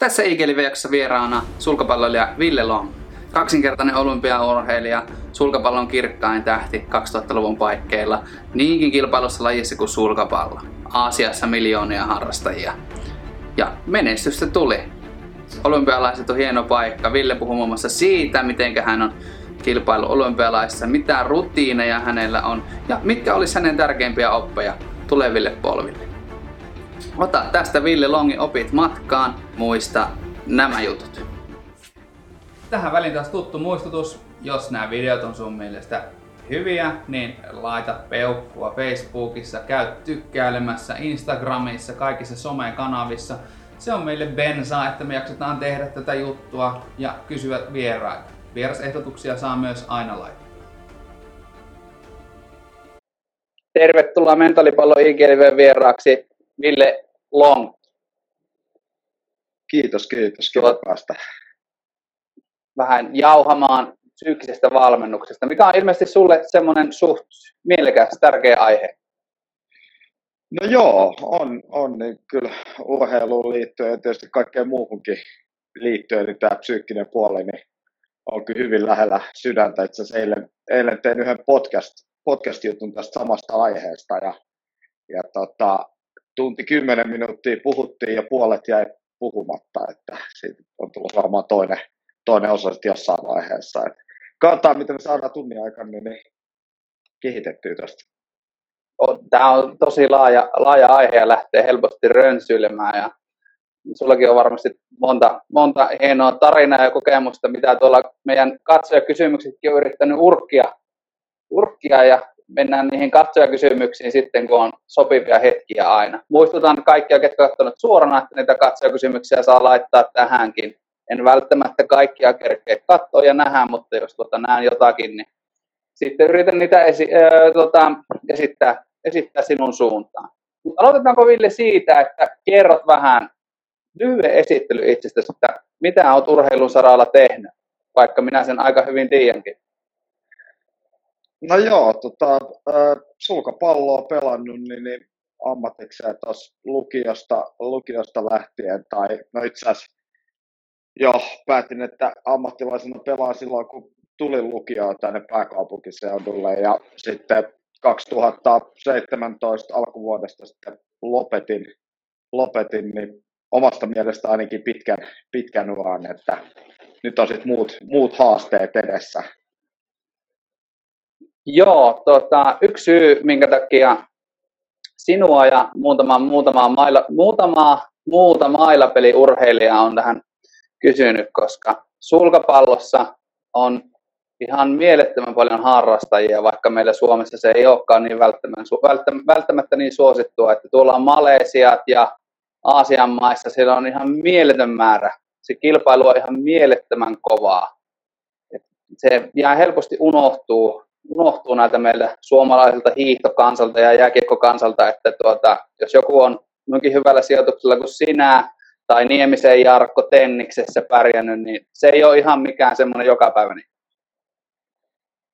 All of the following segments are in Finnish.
Tässä Ikelivejaksossa vieraana sulkapalloilija Ville Long. Kaksinkertainen olympiaurheilija, sulkapallon kirkkain tähti 2000-luvun paikkeilla, niinkin kilpailussa lajissa kuin sulkapallo. Aasiassa miljoonia harrastajia. Ja menestystä tuli. Olympialaiset on hieno paikka. Ville puhuu muun muassa siitä, miten hän on kilpailu olympialaissa, mitä rutiineja hänellä on ja mitkä olisi hänen tärkeimpiä oppeja tuleville polville. Ota tästä Ville Longin opit matkaan, muista nämä jutut. Tähän väliin taas tuttu muistutus, jos nämä videot on sun mielestä hyviä, niin laita peukkua Facebookissa, käy tykkäilemässä Instagramissa, kaikissa somekanavissa. Se on meille bensaa, että me jaksetaan tehdä tätä juttua ja kysyä vieraita. Vierasehdotuksia saa myös aina laittaa. Tervetuloa Mentaalipallo IGLV vieraaksi Ville Long. Kiitos, kiitos. Kiva päästä. Vähän jauhamaan psyykkisestä valmennuksesta, mikä on ilmeisesti sulle semmoinen suht mielekäs, tärkeä aihe. No joo, on, on niin kyllä urheiluun liittyen ja tietysti kaikkeen muuhunkin liittyen, niin tämä psyykkinen puoli niin on kyllä hyvin lähellä sydäntä. Itse asiassa eilen, eilen tein yhden podcast, podcast-jutun tästä samasta aiheesta ja, ja tota, tunti kymmenen minuuttia puhuttiin ja puolet jäi puhumatta, että siitä on tullut varmaan toinen, toinen osa sitten jossain vaiheessa. Että katsotaan, miten me saadaan tunnin aikana niin, niin kehitettyä tästä. Tämä on tosi laaja, laaja aihe ja lähtee helposti rönsyilemään ja sullakin on varmasti monta, monta hienoa tarinaa ja kokemusta, mitä tuolla meidän katsojakysymyksetkin on yrittänyt urkkia, urkkia ja mennään niihin katsojakysymyksiin sitten, kun on sopivia hetkiä aina. Muistutan kaikkia, ketkä ovat suorana, että niitä katsojakysymyksiä saa laittaa tähänkin. En välttämättä kaikkia kerkeä katsoa ja nähdä, mutta jos tuota, näen jotakin, niin sitten yritän niitä esi- äh, tuota, esittää, esittää sinun suuntaan. Mutta aloitetaanko Ville siitä, että kerrot vähän lyhyen esittely itsestäsi, että mitä olet urheilun saralla tehnyt, vaikka minä sen aika hyvin tiedänkin. No joo, tota, sulkapalloa pelannut niin, niin ammatikseen tuossa lukiosta, lukiosta lähtien, tai no itse asiassa joo, päätin, että ammattilaisena pelaan silloin, kun tulin lukioon tänne pääkaupunkiseudulle, ja sitten 2017 alkuvuodesta sitten lopetin, lopetin niin omasta mielestä ainakin pitkän, pitkän uran, että nyt on sitten muut, muut haasteet edessä. Joo, tota, yksi syy, minkä takia sinua ja muutama, muutama, maila, muutama muuta mailapeliurheilijaa on tähän kysynyt, koska sulkapallossa on ihan mielettömän paljon harrastajia, vaikka meillä Suomessa se ei olekaan niin välttämättä, välttämättä niin suosittua, että tuolla on Malesiat ja Aasian maissa siellä on ihan mieletön määrä. Se kilpailu on ihan mielettömän kovaa. Se jää helposti unohtuu, unohtuu näiltä meillä suomalaisilta hiihtokansalta ja jääkiekkokansalta, että tuota, jos joku on noinkin hyvällä sijoituksella kuin sinä, tai Niemisen Jarkko Tenniksessä pärjännyt, niin se ei ole ihan mikään semmoinen jokapäiväinen.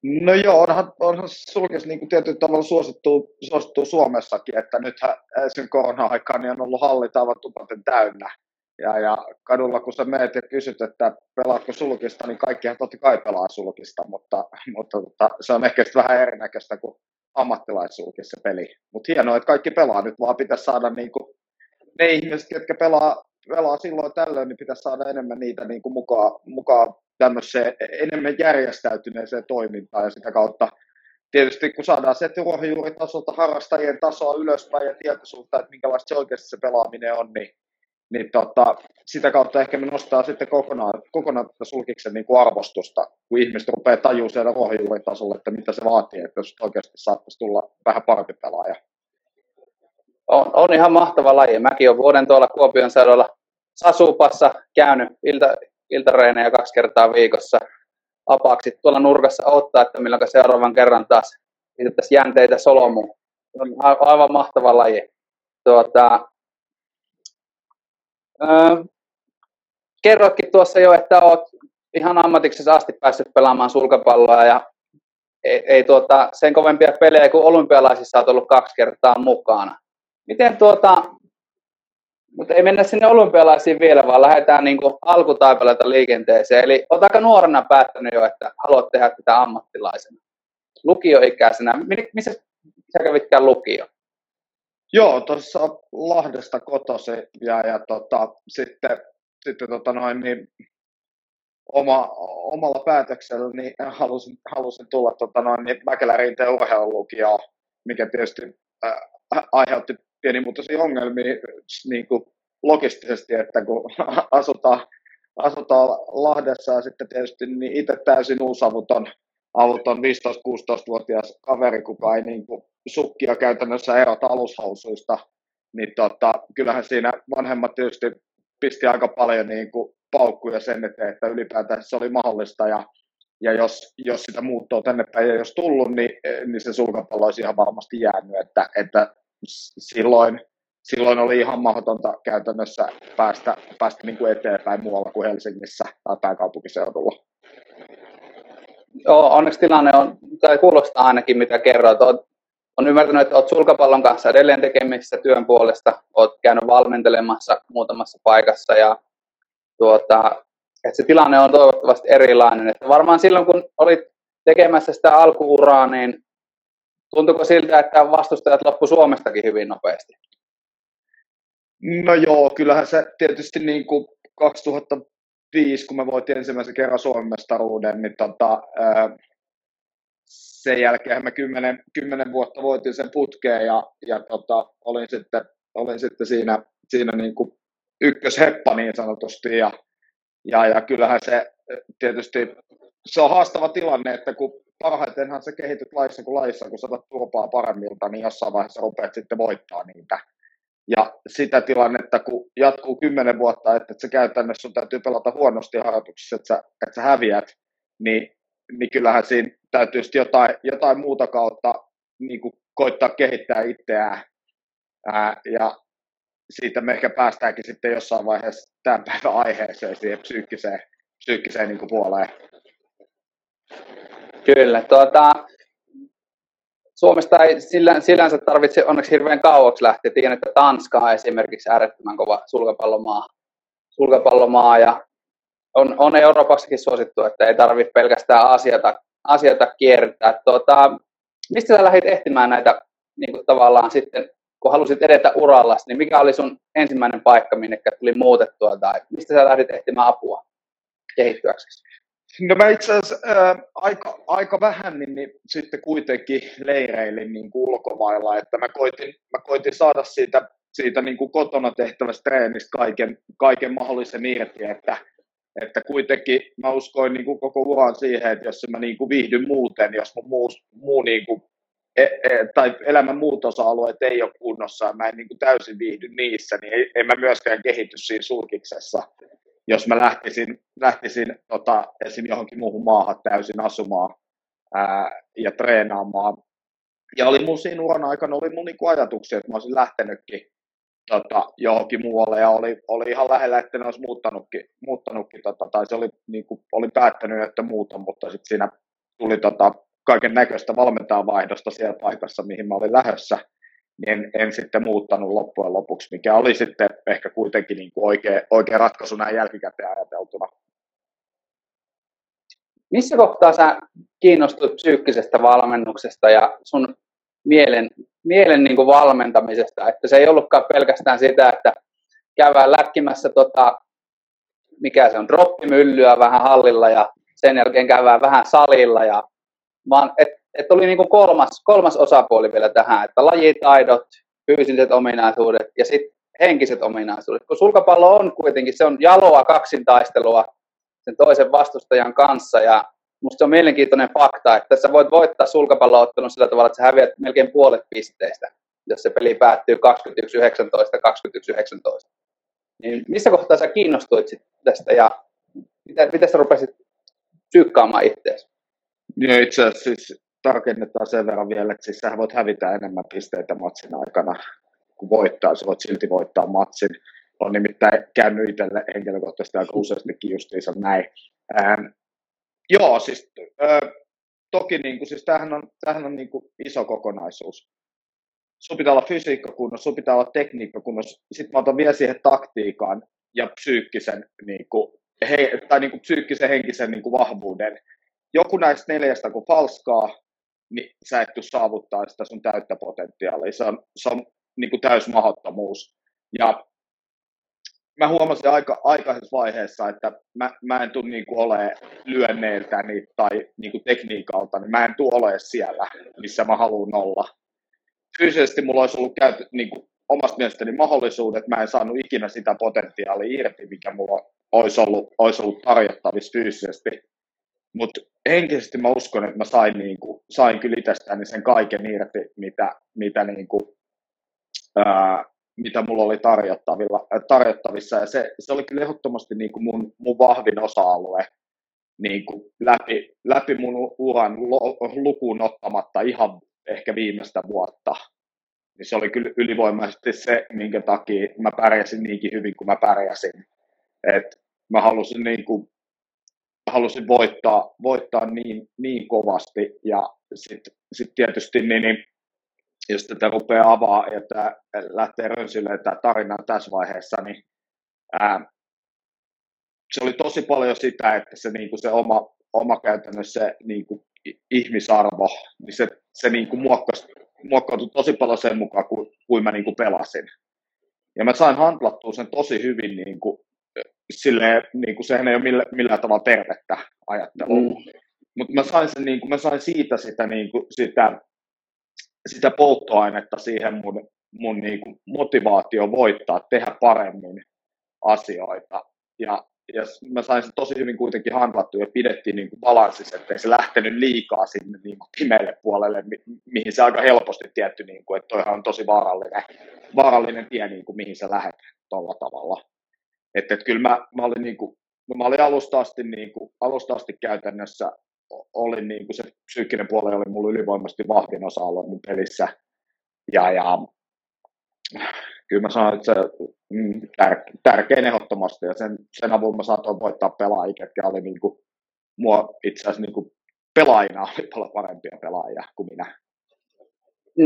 No joo, onhan, onhan sulkes niin tietyllä tavalla suosittu, suosittu Suomessakin, että nythän sen korona-aikaan niin on ollut hallit aivan tupaten täynnä. Ja, ja kadulla kun sä meet ja kysyt, että pelaatko sulkista, niin kaikkihan totta kai pelaa sulkista, mutta, mutta mutta se on ehkä vähän erinäköistä kuin ammattilaissulkissa peli. Mutta hienoa, että kaikki pelaa. Nyt vaan pitäisi saada niin kuin, ne ihmiset, jotka pelaa, pelaa silloin tällöin, niin pitäisi saada enemmän niitä niin kuin mukaan, mukaan tämmöiseen enemmän järjestäytyneeseen toimintaan ja sitä kautta tietysti kun saadaan se ruohonjuuritasolta harrastajien tasoa ylöspäin ja tietoisuutta, että minkälaista se oikeasti se pelaaminen on, niin, niin tota, sitä kautta ehkä me nostaa sitten kokonaan, kokonaan tätä sulkiksen niin kuin arvostusta, kun ihmiset rupeaa tajua siellä ruohonjuuritasolla, että mitä se vaatii, että jos oikeasti saattaisi tulla vähän parempi pelaaja. On, on ihan mahtava laji. Mäkin olen vuoden tuolla Kuopion seudulla Sasupassa käynyt ilta, iltareenejä kaksi kertaa viikossa apaksi tuolla nurkassa ottaa, että milloin seuraavan kerran taas jänteitä solomuun. On aivan mahtava laji. Tuota, öö, kerroitkin tuossa jo, että olet ihan ammatiksessa asti päässyt pelaamaan sulkapalloa ja ei, ei tuota, sen kovempia pelejä kuin olympialaisissa olet ollut kaksi kertaa mukana. Miten tuota, Mutta ei mennä sinne olympialaisiin vielä, vaan lähdetään niin kuin alkutaipaleelta liikenteeseen. Eli olet aika nuorena päättänyt jo, että haluat tehdä tätä ammattilaisena. Lukioikäisenä. Missä sä kävitkään lukio? Joo, tuossa Lahdesta kotosi ja, ja tota, sitten, sitten tota noin, niin oma, omalla päätöksellä niin halusin, halusin tulla tota noin, niin Mäkelän rinteen urheilulukioon, mikä tietysti äh, aiheutti pienimuotoisia ongelmia niin kuin logistisesti, että kun asutaan, asutaan Lahdessa ja sitten tietysti niin itse täysin uusavuton avuton 15-16-vuotias kaveri, kuka ei niin kuin sukkia käytännössä erota alushausuista, niin tota, kyllähän siinä vanhemmat tietysti pisti aika paljon niin kuin paukkuja sen eteen, että ylipäätään se oli mahdollista. Ja, ja jos, jos sitä muuttoa tänne päin ei olisi tullut, niin, niin se sulkapallo olisi ihan varmasti jäänyt, että, että silloin, silloin oli ihan mahdotonta käytännössä päästä, päästä niin kuin eteenpäin muualla kuin Helsingissä tai pääkaupunkiseudulla. Joo, onneksi tilanne on, tai kuulostaa ainakin mitä kerroit. Olet, on ymmärtänyt, että olet sulkapallon kanssa edelleen tekemisissä työn puolesta. Olet käynyt valmentelemassa muutamassa paikassa ja tuota, että se tilanne on toivottavasti erilainen. Että varmaan silloin, kun olit tekemässä sitä alkuuraa, niin tuntuuko siltä, että vastustajat loppu Suomestakin hyvin nopeasti? No joo, kyllähän se tietysti niin kuin 2005, kun me voitiin ensimmäisen kerran Suomen mestaruuden, niin tota, sen jälkeen me kymmenen, kymmenen vuotta voitin sen putkeen ja, ja tota, olin, sitten, olin sitten siinä, siinä niin kuin ykkösheppa niin sanotusti ja, ja, ja kyllähän se tietysti se on haastava tilanne, että kun parhaitenhan se kehityt laissa kuin laissa, kun saatat turpaa paremmilta, niin jossain vaiheessa rupeat sitten voittaa niitä. Ja sitä tilannetta, kun jatkuu kymmenen vuotta, että se käytännössä sun täytyy pelata huonosti harjoituksissa, että sä, että sä häviät, niin, niin kyllähän siinä täytyy jotain, jotain muuta kautta niin kuin koittaa kehittää itseään. Ää, ja siitä me ehkä päästäänkin sitten jossain vaiheessa tämän päivän aiheeseen, siihen psyykkiseen, psyykkiseen niin kuin puoleen. Kyllä. Tuota, Suomesta ei sillä, sillänsä tarvitse onneksi hirveän kauaksi lähteä. Tiedän, että Tanska on esimerkiksi äärettömän kova sulkapallomaa, sulkapallomaa ja on, on Euroopassakin suosittu, että ei tarvitse pelkästään asiata, asiata kiertää. Tuota, mistä sä lähdit ehtimään näitä niin kuin tavallaan sitten, kun halusit edetä uralla, niin mikä oli sun ensimmäinen paikka, minne tuli muutettua tai mistä sä lähdit ehtimään apua kehittyäksesi? No mä itse asiassa ää, aika, aika vähän niin, niin sitten kuitenkin leireilin niin kuin ulkomailla, että mä koitin, mä koitin saada siitä, siitä niin kuin kotona tehtävästä treenistä kaiken, kaiken mahdollisen irti, että, että kuitenkin mä uskoin niin kuin koko uran siihen, että jos mä niin kuin viihdyn muuten, jos mun muu, muu niin kuin, e, e, tai elämän muut osa-alueet ei ole kunnossa mä en niin kuin täysin viihdy niissä, niin en mä myöskään kehity siinä sulkiksessa jos mä lähtisin, lähtisin tota, esim. johonkin muuhun maahan täysin asumaan ää, ja treenaamaan. Ja oli mun siinä uran aikana oli mun niinku ajatuksia, että mä olisin lähtenytkin tota, johonkin muualle ja oli, oli ihan lähellä, että ne olisi muuttanutkin, muuttanutkin tota, tai se oli, niinku, oli päättänyt, että muuta, mutta sitten siinä tuli tota, kaiken näköistä valmentajan vaihdosta siellä paikassa, mihin mä olin lähdössä niin en, en sitten muuttanut loppujen lopuksi, mikä oli sitten ehkä kuitenkin niin kuin oikea, oikea ratkaisu näin jälkikäteen ajateltuna. Missä kohtaa sä kiinnostut psyykkisestä valmennuksesta ja sun mielen, mielen niin kuin valmentamisesta, että se ei ollutkaan pelkästään sitä, että käydään lätkimässä tota, mikä se on, droppimyllyä vähän hallilla ja sen jälkeen käydään vähän salilla ja vaan et että oli niin kuin kolmas, kolmas osapuoli vielä tähän, että lajitaidot, fyysiset ominaisuudet ja sitten henkiset ominaisuudet. Kun sulkapallo on kuitenkin, se on jaloa kaksintaistelua sen toisen vastustajan kanssa ja musta se on mielenkiintoinen fakta, että sä voit voittaa sulkapalloottelun sillä tavalla, että sä häviät melkein puolet pisteistä, jos se peli päättyy 21-19, 21-19. Niin missä kohtaa sä kiinnostuit tästä ja miten, miten sä rupesit psyykkaamaan itseäsi? Joo, itse asiassa siis tarkennetaan sen verran vielä, että siis sähän voit hävitä enemmän pisteitä matsin aikana kuin voittaa. Sä voit silti voittaa matsin. On nimittäin käynyt itselle henkilökohtaisesti aika useastikin justiinsa näin. Ähm, joo, siis äh, toki niin kuin, siis tämähän on, tämähän on niin kuin iso kokonaisuus. sun pitää olla fysiikka kunnossa, sun pitää olla tekniikka kunnossa, sitten mä otan vielä siihen taktiikan ja psyykkisen, niin kuin, he, tai niin kuin psyykkisen henkisen niin kuin vahvuuden. Joku näistä neljästä, kun falskaa, niin sä et saavuttaa sitä sun täyttä potentiaalia. Se on, se on niin kuin täys mahdottomuus. Ja mä huomasin aika aikaisessa vaiheessa, että mä, mä en tule niin olemaan lyönneiltäni tai niin kuin tekniikalta, niin mä en tule olemaan siellä, missä mä haluan olla. Fyysisesti mulla olisi ollut käyty, niin kuin omasta mielestäni mahdollisuudet, mä en saanut ikinä sitä potentiaalia irti, mikä mulla olisi ollut, olisi ollut tarjottavissa fyysisesti. Mutta henkisesti mä uskon, että mä sain, niin kuin, sain kyllä itsestäni sen kaiken irti, mitä, mitä, niin kuin, ää, mitä mulla oli tarjottavilla, tarjottavissa. Ja se, se oli kyllä ehdottomasti niin kuin mun, mun vahvin osa-alue niin kuin läpi, läpi mun uran lukuun ottamatta ihan ehkä viimeistä vuotta. Niin se oli kyllä ylivoimaisesti se, minkä takia mä pärjäsin niinkin hyvin kuin mä pärjäsin. Et mä halusin, niin kuin, halusin voittaa, voittaa niin, niin kovasti ja sitten sit tietysti niin, niin jos tätä rupeaa avaa ja tämä lähtee rönsylle tämä tarina tässä vaiheessa, niin ää, se oli tosi paljon sitä, että se, niin kuin se oma, oma käytännössä se niin kuin ihmisarvo, niin se, se niin kuin muokkasi, muokkautui tosi paljon sen mukaan, kuin, kuin mä niin kuin pelasin. Ja mä sain handlattua sen tosi hyvin, niin kuin, silleen, niin kuin sehän ei ole millä, millään tavalla tervettä ajattelua. Mm. Mutta mä sain, sen, niin kuin, mä sain siitä sitä, niin kuin, sitä sitä polttoainetta siihen mun, mun niin kuin motivaatio voittaa, tehdä paremmin asioita. Ja, ja mä sain sen tosi hyvin kuitenkin handlattua ja pidettiin niin kuin balanssissa, ettei se lähtenyt liikaa sinne niin kuin pimeälle puolelle, mi- mihin se aika helposti tietty, niin kuin, että toihan on tosi vaarallinen, vaarallinen tie, niin kuin, mihin sä lähdet tuolla tavalla. Että, että kyllä mä, mä olin, niin kuin, mä olin alusta asti, niin kuin, alusta asti käytännössä oli niin kuin se psyykkinen puoli oli mulle ylivoimaisesti vahvin osa-alue mun pelissä. Ja, ja kyllä mä sanoin, että se mm, tär, tärkein ehdottomasti, ja sen, sen avulla mä saatoin voittaa pelaajia, jotka oli niin kuin, mua itse asiassa niin pelaajina oli paljon parempia pelaajia kuin minä.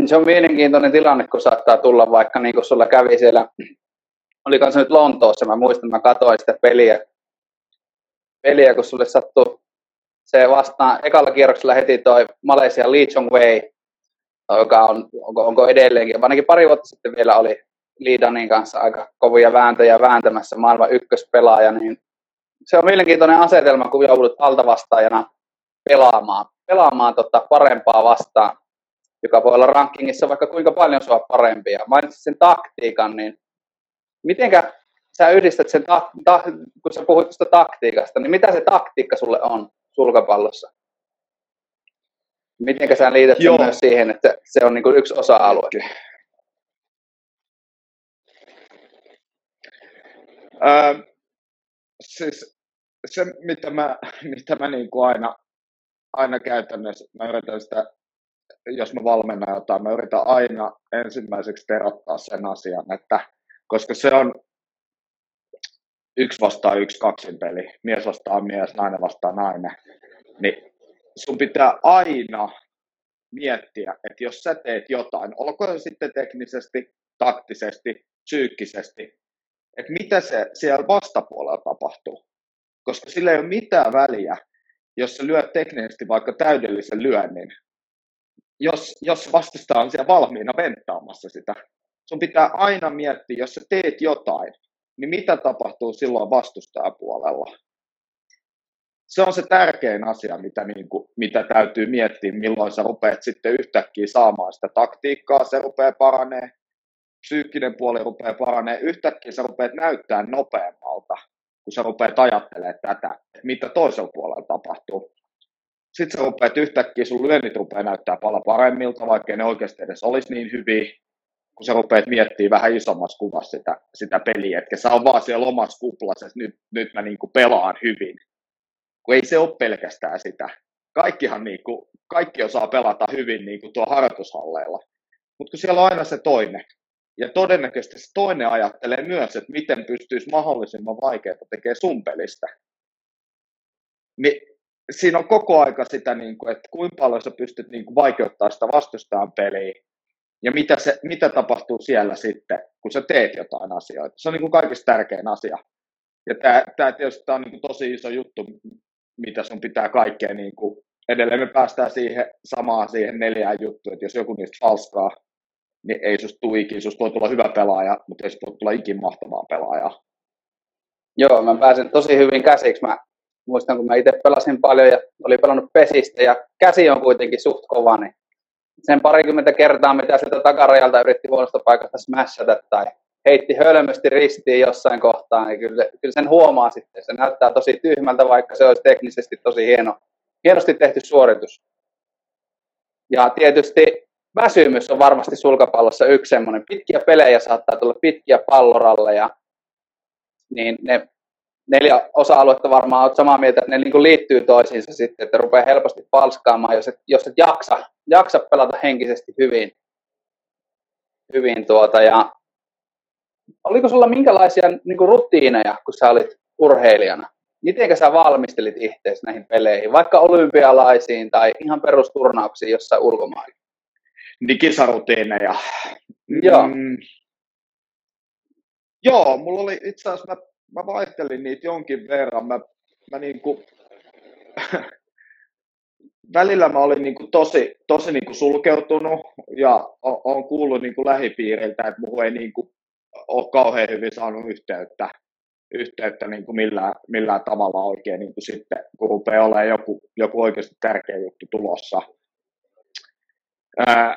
Se on mielenkiintoinen tilanne, kun saattaa tulla vaikka niin kuin sulla kävi siellä, oli kanssa nyt Lontoossa, mä muistan, mä katsoin sitä peliä, peliä kun sulle sattui se vastaan. Ekalla kierroksella heti toi Malaysia Lee Chong Wei, joka on, onko, onko edelleenkin, ainakin pari vuotta sitten vielä oli Lee Danin kanssa aika kovia vääntöjä vääntämässä maailman ykköspelaaja, niin se on mielenkiintoinen asetelma, kun joudut altavastaajana pelaamaan, pelaamaan tota parempaa vastaan, joka voi olla rankingissa vaikka kuinka paljon sua parempia. Mainitsit sen taktiikan, niin mitenkä sä yhdistät sen, ta- ta- kun sä puhuit tuosta taktiikasta, niin mitä se taktiikka sulle on? sulkapallossa. Miten sä liität sen myös siihen, että se on niin yksi osa-alue? Öö, siis se, mitä mä, mitä mä niin kuin aina, aina käytännössä, mä yritän sitä, jos mä valmennan jotain, mä yritän aina ensimmäiseksi terottaa sen asian, että koska se on yksi vastaan yksi kaksin peli, mies vastaan mies, nainen vastaan nainen, niin sun pitää aina miettiä, että jos sä teet jotain, olkoon se sitten teknisesti, taktisesti, psyykkisesti, että mitä se siellä vastapuolella tapahtuu. Koska sillä ei ole mitään väliä, jos sä lyöt teknisesti vaikka täydellisen lyönnin, jos, jos vastustaja on siellä valmiina venttaamassa sitä. Sun pitää aina miettiä, jos sä teet jotain, niin mitä tapahtuu silloin vastustajapuolella? Se on se tärkein asia, mitä, niin kuin, mitä täytyy miettiä, milloin sä rupeat sitten yhtäkkiä saamaan sitä taktiikkaa, se rupeaa paranee, psyykkinen puoli rupeaa paranee, yhtäkkiä sä rupeat näyttää nopeammalta, kun sä rupeat ajattelemaan tätä, mitä toisella puolella tapahtuu. Sitten sä rupeat yhtäkkiä, sun lyönnit rupeaa näyttää paljon paremmilta, vaikka ne oikeasti edes olisi niin hyviä, kun sä rupeat miettimään vähän isommassa kuvassa sitä, sitä peliä, että sä on vaan siellä omassa kuplassa, että nyt, nyt mä niin kuin pelaan hyvin. Kun ei se ole pelkästään sitä. Kaikkihan niin kuin, kaikki osaa pelata hyvin niin kuin tuo harjoitushalleilla. Mutta kun siellä on aina se toinen, ja todennäköisesti se toinen ajattelee myös, että miten pystyisi mahdollisimman vaikeaa tekemään sun pelistä. Niin siinä on koko aika sitä, niin kuin, että kuinka paljon sä pystyt niin vaikeuttaa sitä vastustajan peliä, ja mitä, se, mitä tapahtuu siellä sitten, kun sä teet jotain asioita. Se on niin kuin kaikista tärkein asia. Ja tämä, tämä tietysti tämä on niin kuin tosi iso juttu, mitä sun pitää kaikkea niin kuin, edelleen me päästään siihen samaan siihen neljään juttuun, että jos joku niistä falskaa, niin ei susta tule ikin, susta voi tulla hyvä pelaaja, mutta ei susta voi tulla ikin mahtavaa pelaajaa. Joo, mä pääsen tosi hyvin käsiksi. Mä muistan, kun mä itse pelasin paljon ja oli pelannut pesistä ja käsi on kuitenkin suht kova, niin sen parikymmentä kertaa, mitä sieltä takarajalta yritti huonosta paikasta smashata tai heitti hölmösti ristiin jossain kohtaa, niin kyllä, kyllä sen huomaa sitten. Se näyttää tosi tyhmältä, vaikka se olisi teknisesti tosi hieno, hienosti tehty suoritus. Ja tietysti väsymys on varmasti sulkapallossa yksi semmoinen. Pitkiä pelejä saattaa tulla pitkiä palloralleja, niin ne neljä osa-aluetta varmaan olet samaa mieltä, että ne niin liittyy toisiinsa sitten, että rupeaa helposti palskaamaan, jos et, jos et jaksa, jaksa pelata henkisesti hyvin. hyvin tuota, ja oliko sulla minkälaisia niin kuin rutiineja, kun sä olit urheilijana? Miten sä valmistelit itseäsi näihin peleihin, vaikka olympialaisiin tai ihan perusturnauksiin jossain ulkomailla? Niin kisarutiineja. Joo. Mm, joo, mulla oli itse asiassa, mä, mä vaihtelin niitä jonkin verran. Mä, mä niinku, välillä mä olin niinku tosi, tosi niinku sulkeutunut ja olen kuullut niinku lähipiiriltä, että muuhun ei niinku ole kauhean hyvin saanut yhteyttä, yhteyttä niin kuin millään, millään tavalla oikein niin kuin sitten, kun rupeaa olemaan joku, joku oikeasti tärkeä juttu tulossa. Ää,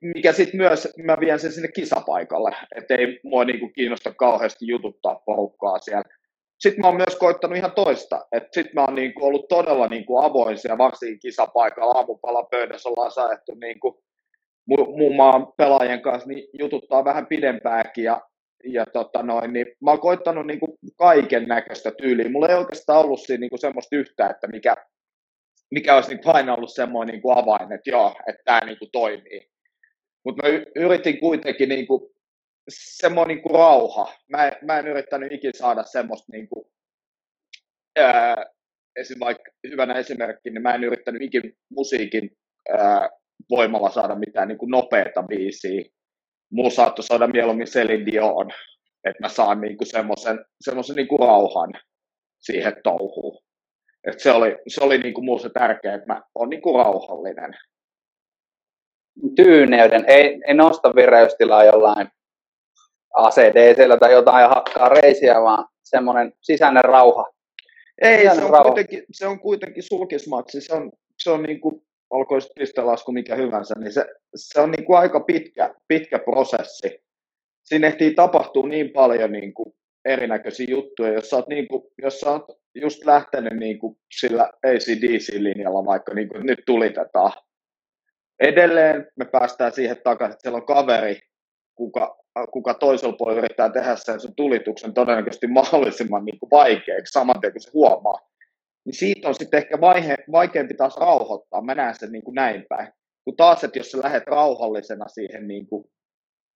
mikä sitten myös, mä vien sen sinne kisapaikalle, että ei mua niin kuin kiinnosta kauheasti jututtaa porukkaa siellä. Sitten mä oon myös koittanut ihan toista, että sitten mä oon niin kuin ollut todella niin kuin avoin siellä, varsinkin kisapaikalla aamupala pöydässä ollaan saettu niin kuin muun maan pelaajien kanssa niin jututtaa vähän pidempääkin ja, ja tota noin, niin mä oon koittanut niin kaiken näköistä tyyliä. Mulla ei oikeastaan ollut siinä niin kuin semmoista yhtä, että mikä, mikä olisi niin aina ollut semmoinen niin avain, että joo, että tämä niin kuin toimii. Mutta mä yritin kuitenkin niin kuin, semmoinen niin kuin rauha. Mä, mä en yrittänyt ikinä saada semmoista niin kuin, ää, esim. vaikka hyvänä esimerkkinä, niin mä en yrittänyt ikinä musiikin ää, voimalla saada mitään niin kuin nopeata biisiä. Mulla saattoi saada mieluummin Celine Dion, että mä saan niin kuin semmoisen, semmoisen niin kuin rauhan siihen touhuun. Et se oli, se oli niin kuin mulla se tärkeä, että mä oon niin kuin rauhallinen. Tyyneyden, ei, ei nosta vireystilaa jollain ACDCllä tai jotain ja hakkaa reisiä, vaan semmoinen sisäinen rauha. Ei, sisäinen se on, rauha. Kuitenkin, se on kuitenkin sulkismatsi. Se on, se on niin kuin olkoon pistelasku mikä hyvänsä, niin se, se on niin kuin aika pitkä, pitkä prosessi. Siinä ehtii tapahtua niin paljon niin kuin erinäköisiä juttuja, jos sä oot, niin kuin, jos sä oot just lähtenyt niin kuin sillä ACDC-linjalla, vaikka niin kuin, nyt tulitetaan. Edelleen me päästään siihen takaisin, että siellä on kaveri, kuka, kuka toisella puolella yrittää tehdä sen sun tulituksen todennäköisesti mahdollisimman niin kuin vaikeaksi, saman tien kun se huomaa niin siitä on sitten ehkä vaihe, vaikeampi taas rauhoittaa. Mä näen sen niin kuin näin päin. Kun taas, että jos sä lähdet rauhallisena siihen niin kuin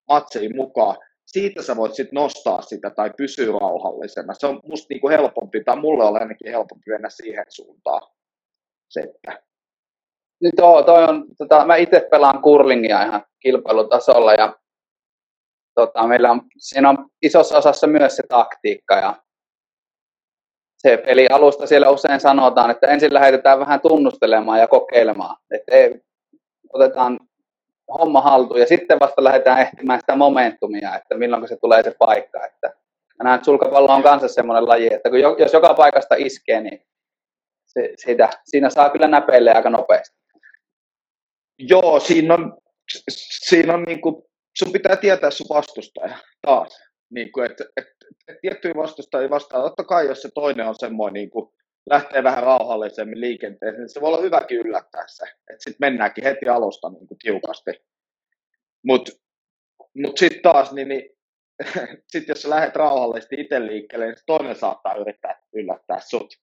matsiin mukaan, siitä sä voit sitten nostaa sitä tai pysyä rauhallisena. Se on musta niin kuin helpompi, tai mulle on ainakin helpompi mennä siihen suuntaan. Se, että. Nyt toi, toi on, tota, mä itse pelaan kurlingia ihan kilpailutasolla ja tota, meillä on, siinä on isossa osassa myös se taktiikka ja se peli alusta siellä usein sanotaan, että ensin lähetetään vähän tunnustelemaan ja kokeilemaan. Että ei, otetaan homma haltuun ja sitten vasta lähdetään ehtimään sitä momentumia, että milloin se tulee se paikka. Että mä näen, että sulkapallo on kanssa semmoinen laji, että kun jos joka paikasta iskee, niin se, siitä, siinä saa kyllä näpeille aika nopeasti. Joo, siinä on, siinä on niin kuin, sun pitää tietää sun vastustaja taas. Niin kuin, että, että tiettyjä vastustajia vastaan. Totta kai, jos se toinen on semmoinen, niin kuin lähtee vähän rauhallisemmin liikenteeseen, niin se voi olla hyväkin yllättää se. Että sitten mennäänkin heti alusta niin kuin tiukasti. Mutta mut sitten taas, niin, niin sit jos sä lähdet rauhallisesti itse liikkeelle, niin toinen saattaa yrittää yllättää sut.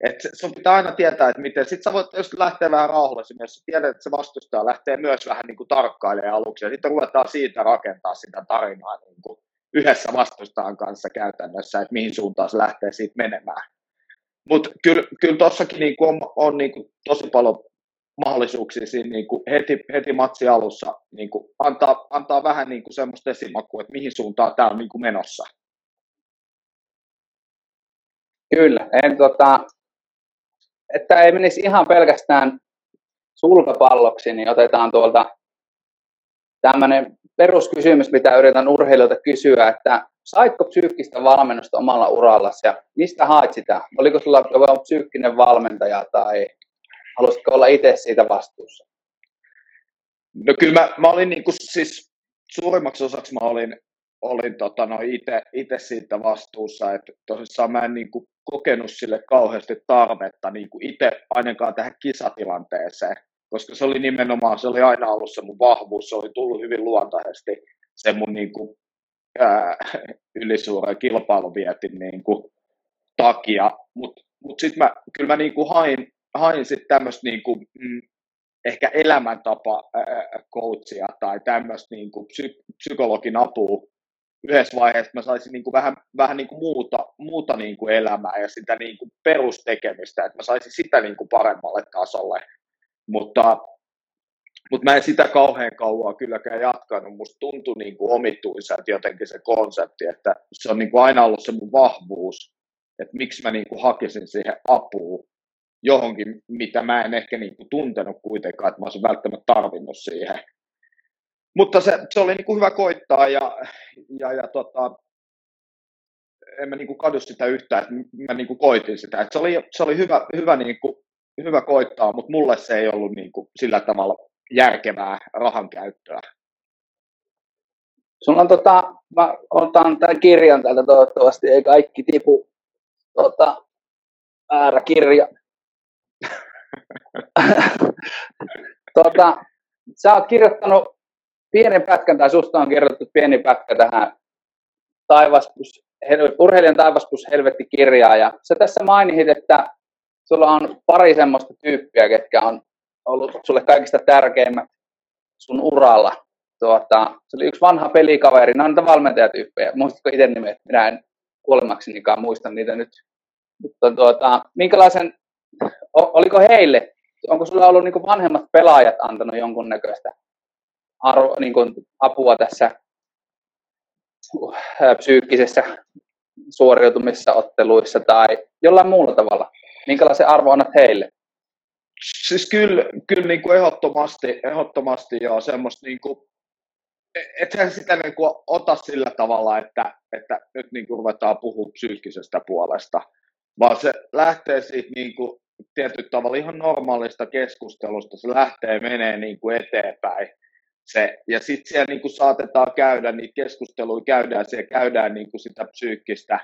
Et sun pitää aina tietää, että miten. Sitten sä voit jos lähteä vähän rauhallisemmin, jos sä tiedät, että se vastustaja lähtee myös vähän niin kuin tarkkailemaan aluksi, ja sitten ruvetaan siitä rakentaa sitä tarinaa niin kuin yhdessä vastustajan kanssa käytännössä, että mihin suuntaan se lähtee siitä menemään. Mutta kyllä, kyllä tuossakin niinku on, on niinku tosi paljon mahdollisuuksia siinä niin kuin heti, heti matsi alussa niin kuin antaa, antaa vähän niin kuin semmoista esimakua, että mihin suuntaan tämä on niin kuin menossa. Kyllä, en, tota, että ei menisi ihan pelkästään sulkapalloksi, niin otetaan tuolta tämmöinen peruskysymys, mitä yritän urheilijoilta kysyä, että saitko psyykkistä valmennusta omalla urallasi ja mistä haet sitä? Oliko sulla joku psyykkinen valmentaja tai halusitko olla itse siitä vastuussa? No kyllä mä, mä olin niin kuin, siis suurimmaksi osaksi mä olin, olin tota, no, itse siitä vastuussa, että tosissaan mä en niin kuin, kokenut sille kauheasti tarvetta niin kuin itse ainakaan tähän kisatilanteeseen, koska se oli nimenomaan, se oli aina ollut se mun vahvuus, se oli tullut hyvin luontaisesti se mun niin kuin, ää, ylisuuren kilpailuvietin niin kuin, takia, mutta mut, sitten mä, kyllä mä niin kuin hain, hain sitten tämmöistä niin kuin, mm, ehkä elämäntapa coachia tai tämmöistä niin kuin psy- psykologin apua yhdessä vaiheessa mä saisin niin kuin vähän, vähän niin kuin muuta, muuta niin kuin elämää ja sitä niin kuin perustekemistä, että mä saisin sitä niin kuin paremmalle tasolle. Mutta, mutta mä en sitä kauhean kauan kylläkään jatkanut. Musta tuntui niin kuin omituiselta jotenkin se konsepti, että se on niin kuin aina ollut se mun vahvuus, että miksi mä niin kuin hakisin siihen apua johonkin, mitä mä en ehkä niin kuin tuntenut kuitenkaan, että mä olisin välttämättä tarvinnut siihen. Mutta se, se oli niin kuin hyvä koittaa ja, ja, ja tota, en mä niin kuin kadu sitä yhtään, että mä niin kuin koitin sitä. Että se oli, se oli hyvä, hyvä, niin kuin, hyvä koittaa, mutta mulle se ei ollut niin kuin sillä tavalla järkevää rahan käyttöä. Sulla on tota, mä otan tämän kirjan täältä toivottavasti, ei kaikki tipu tota, väärä kirja. tota, sä oot kirjoittanut pienen pätkän, tai susta on kirjoitettu pieni pätkä tähän taivaspus, urheilijan taivaspus helvetti kirjaa, ja sä tässä mainitsit, että sulla on pari semmoista tyyppiä, ketkä on ollut sulle kaikista tärkeimmät sun uralla. Tuota, se oli yksi vanha pelikaveri, nämä on niitä valmentajatyyppejä. Muistatko itse nimet? Minä en kuolemaksenikaan muista niitä nyt. Mutta tuota, minkälaisen, oliko heille, onko sulla ollut niin vanhemmat pelaajat antanut jonkunnäköistä arvo, niin kuin apua tässä äh, psyykkisessä suoriutumisessa otteluissa tai jollain muulla tavalla? Minkälaisen arvo annat heille? Siis kyllä, kyllä niin kuin ehdottomasti, ehdottomasti joo, semmoista niin kuin, ethän sitä niin kuin ota sillä tavalla, että, että nyt niin kuin ruvetaan puhua psyykkisestä puolesta, vaan se lähtee siitä niin kuin tietyllä tavalla ihan normaalista keskustelusta, se lähtee menee niin kuin eteenpäin se, ja sitten siellä niin kuin saatetaan käydä, niitä keskusteluja käydään, siellä käydään niin kuin sitä psyykkistä,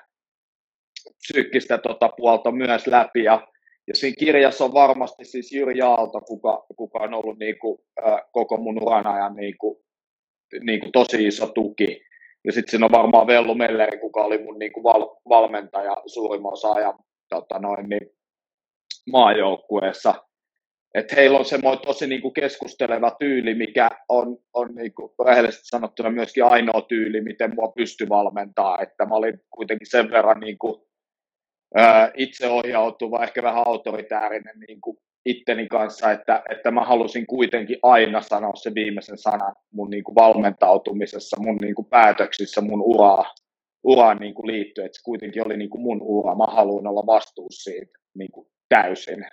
psyykkistä tota puolta myös läpi, ja, ja siinä kirjassa on varmasti siis Jyri Aalto, kuka, kuka on ollut niin kuin, äh, koko mun uran ajan niin kuin, niin kuin tosi iso tuki. Ja sitten siinä on varmaan Vellu Melleri, kuka oli mun niin kuin val, valmentaja suurimman osa ajan tota noin, niin, maajoukkueessa että heillä on semmoinen tosi niin kuin keskusteleva tyyli, mikä on, on niin kuin rehellisesti sanottuna myöskin ainoa tyyli, miten mua pysty valmentaa, että mä olin kuitenkin sen verran niin kuin, ää, itseohjautuva, ehkä vähän autoritäärinen niin kuin itteni kanssa, että, että mä halusin kuitenkin aina sanoa se viimeisen sanan mun niin kuin valmentautumisessa, mun niin kuin päätöksissä, mun uraa, uraan niin kuin liittyen, että se kuitenkin oli niin kuin mun ura, mä haluan olla vastuussa siitä niin kuin täysin.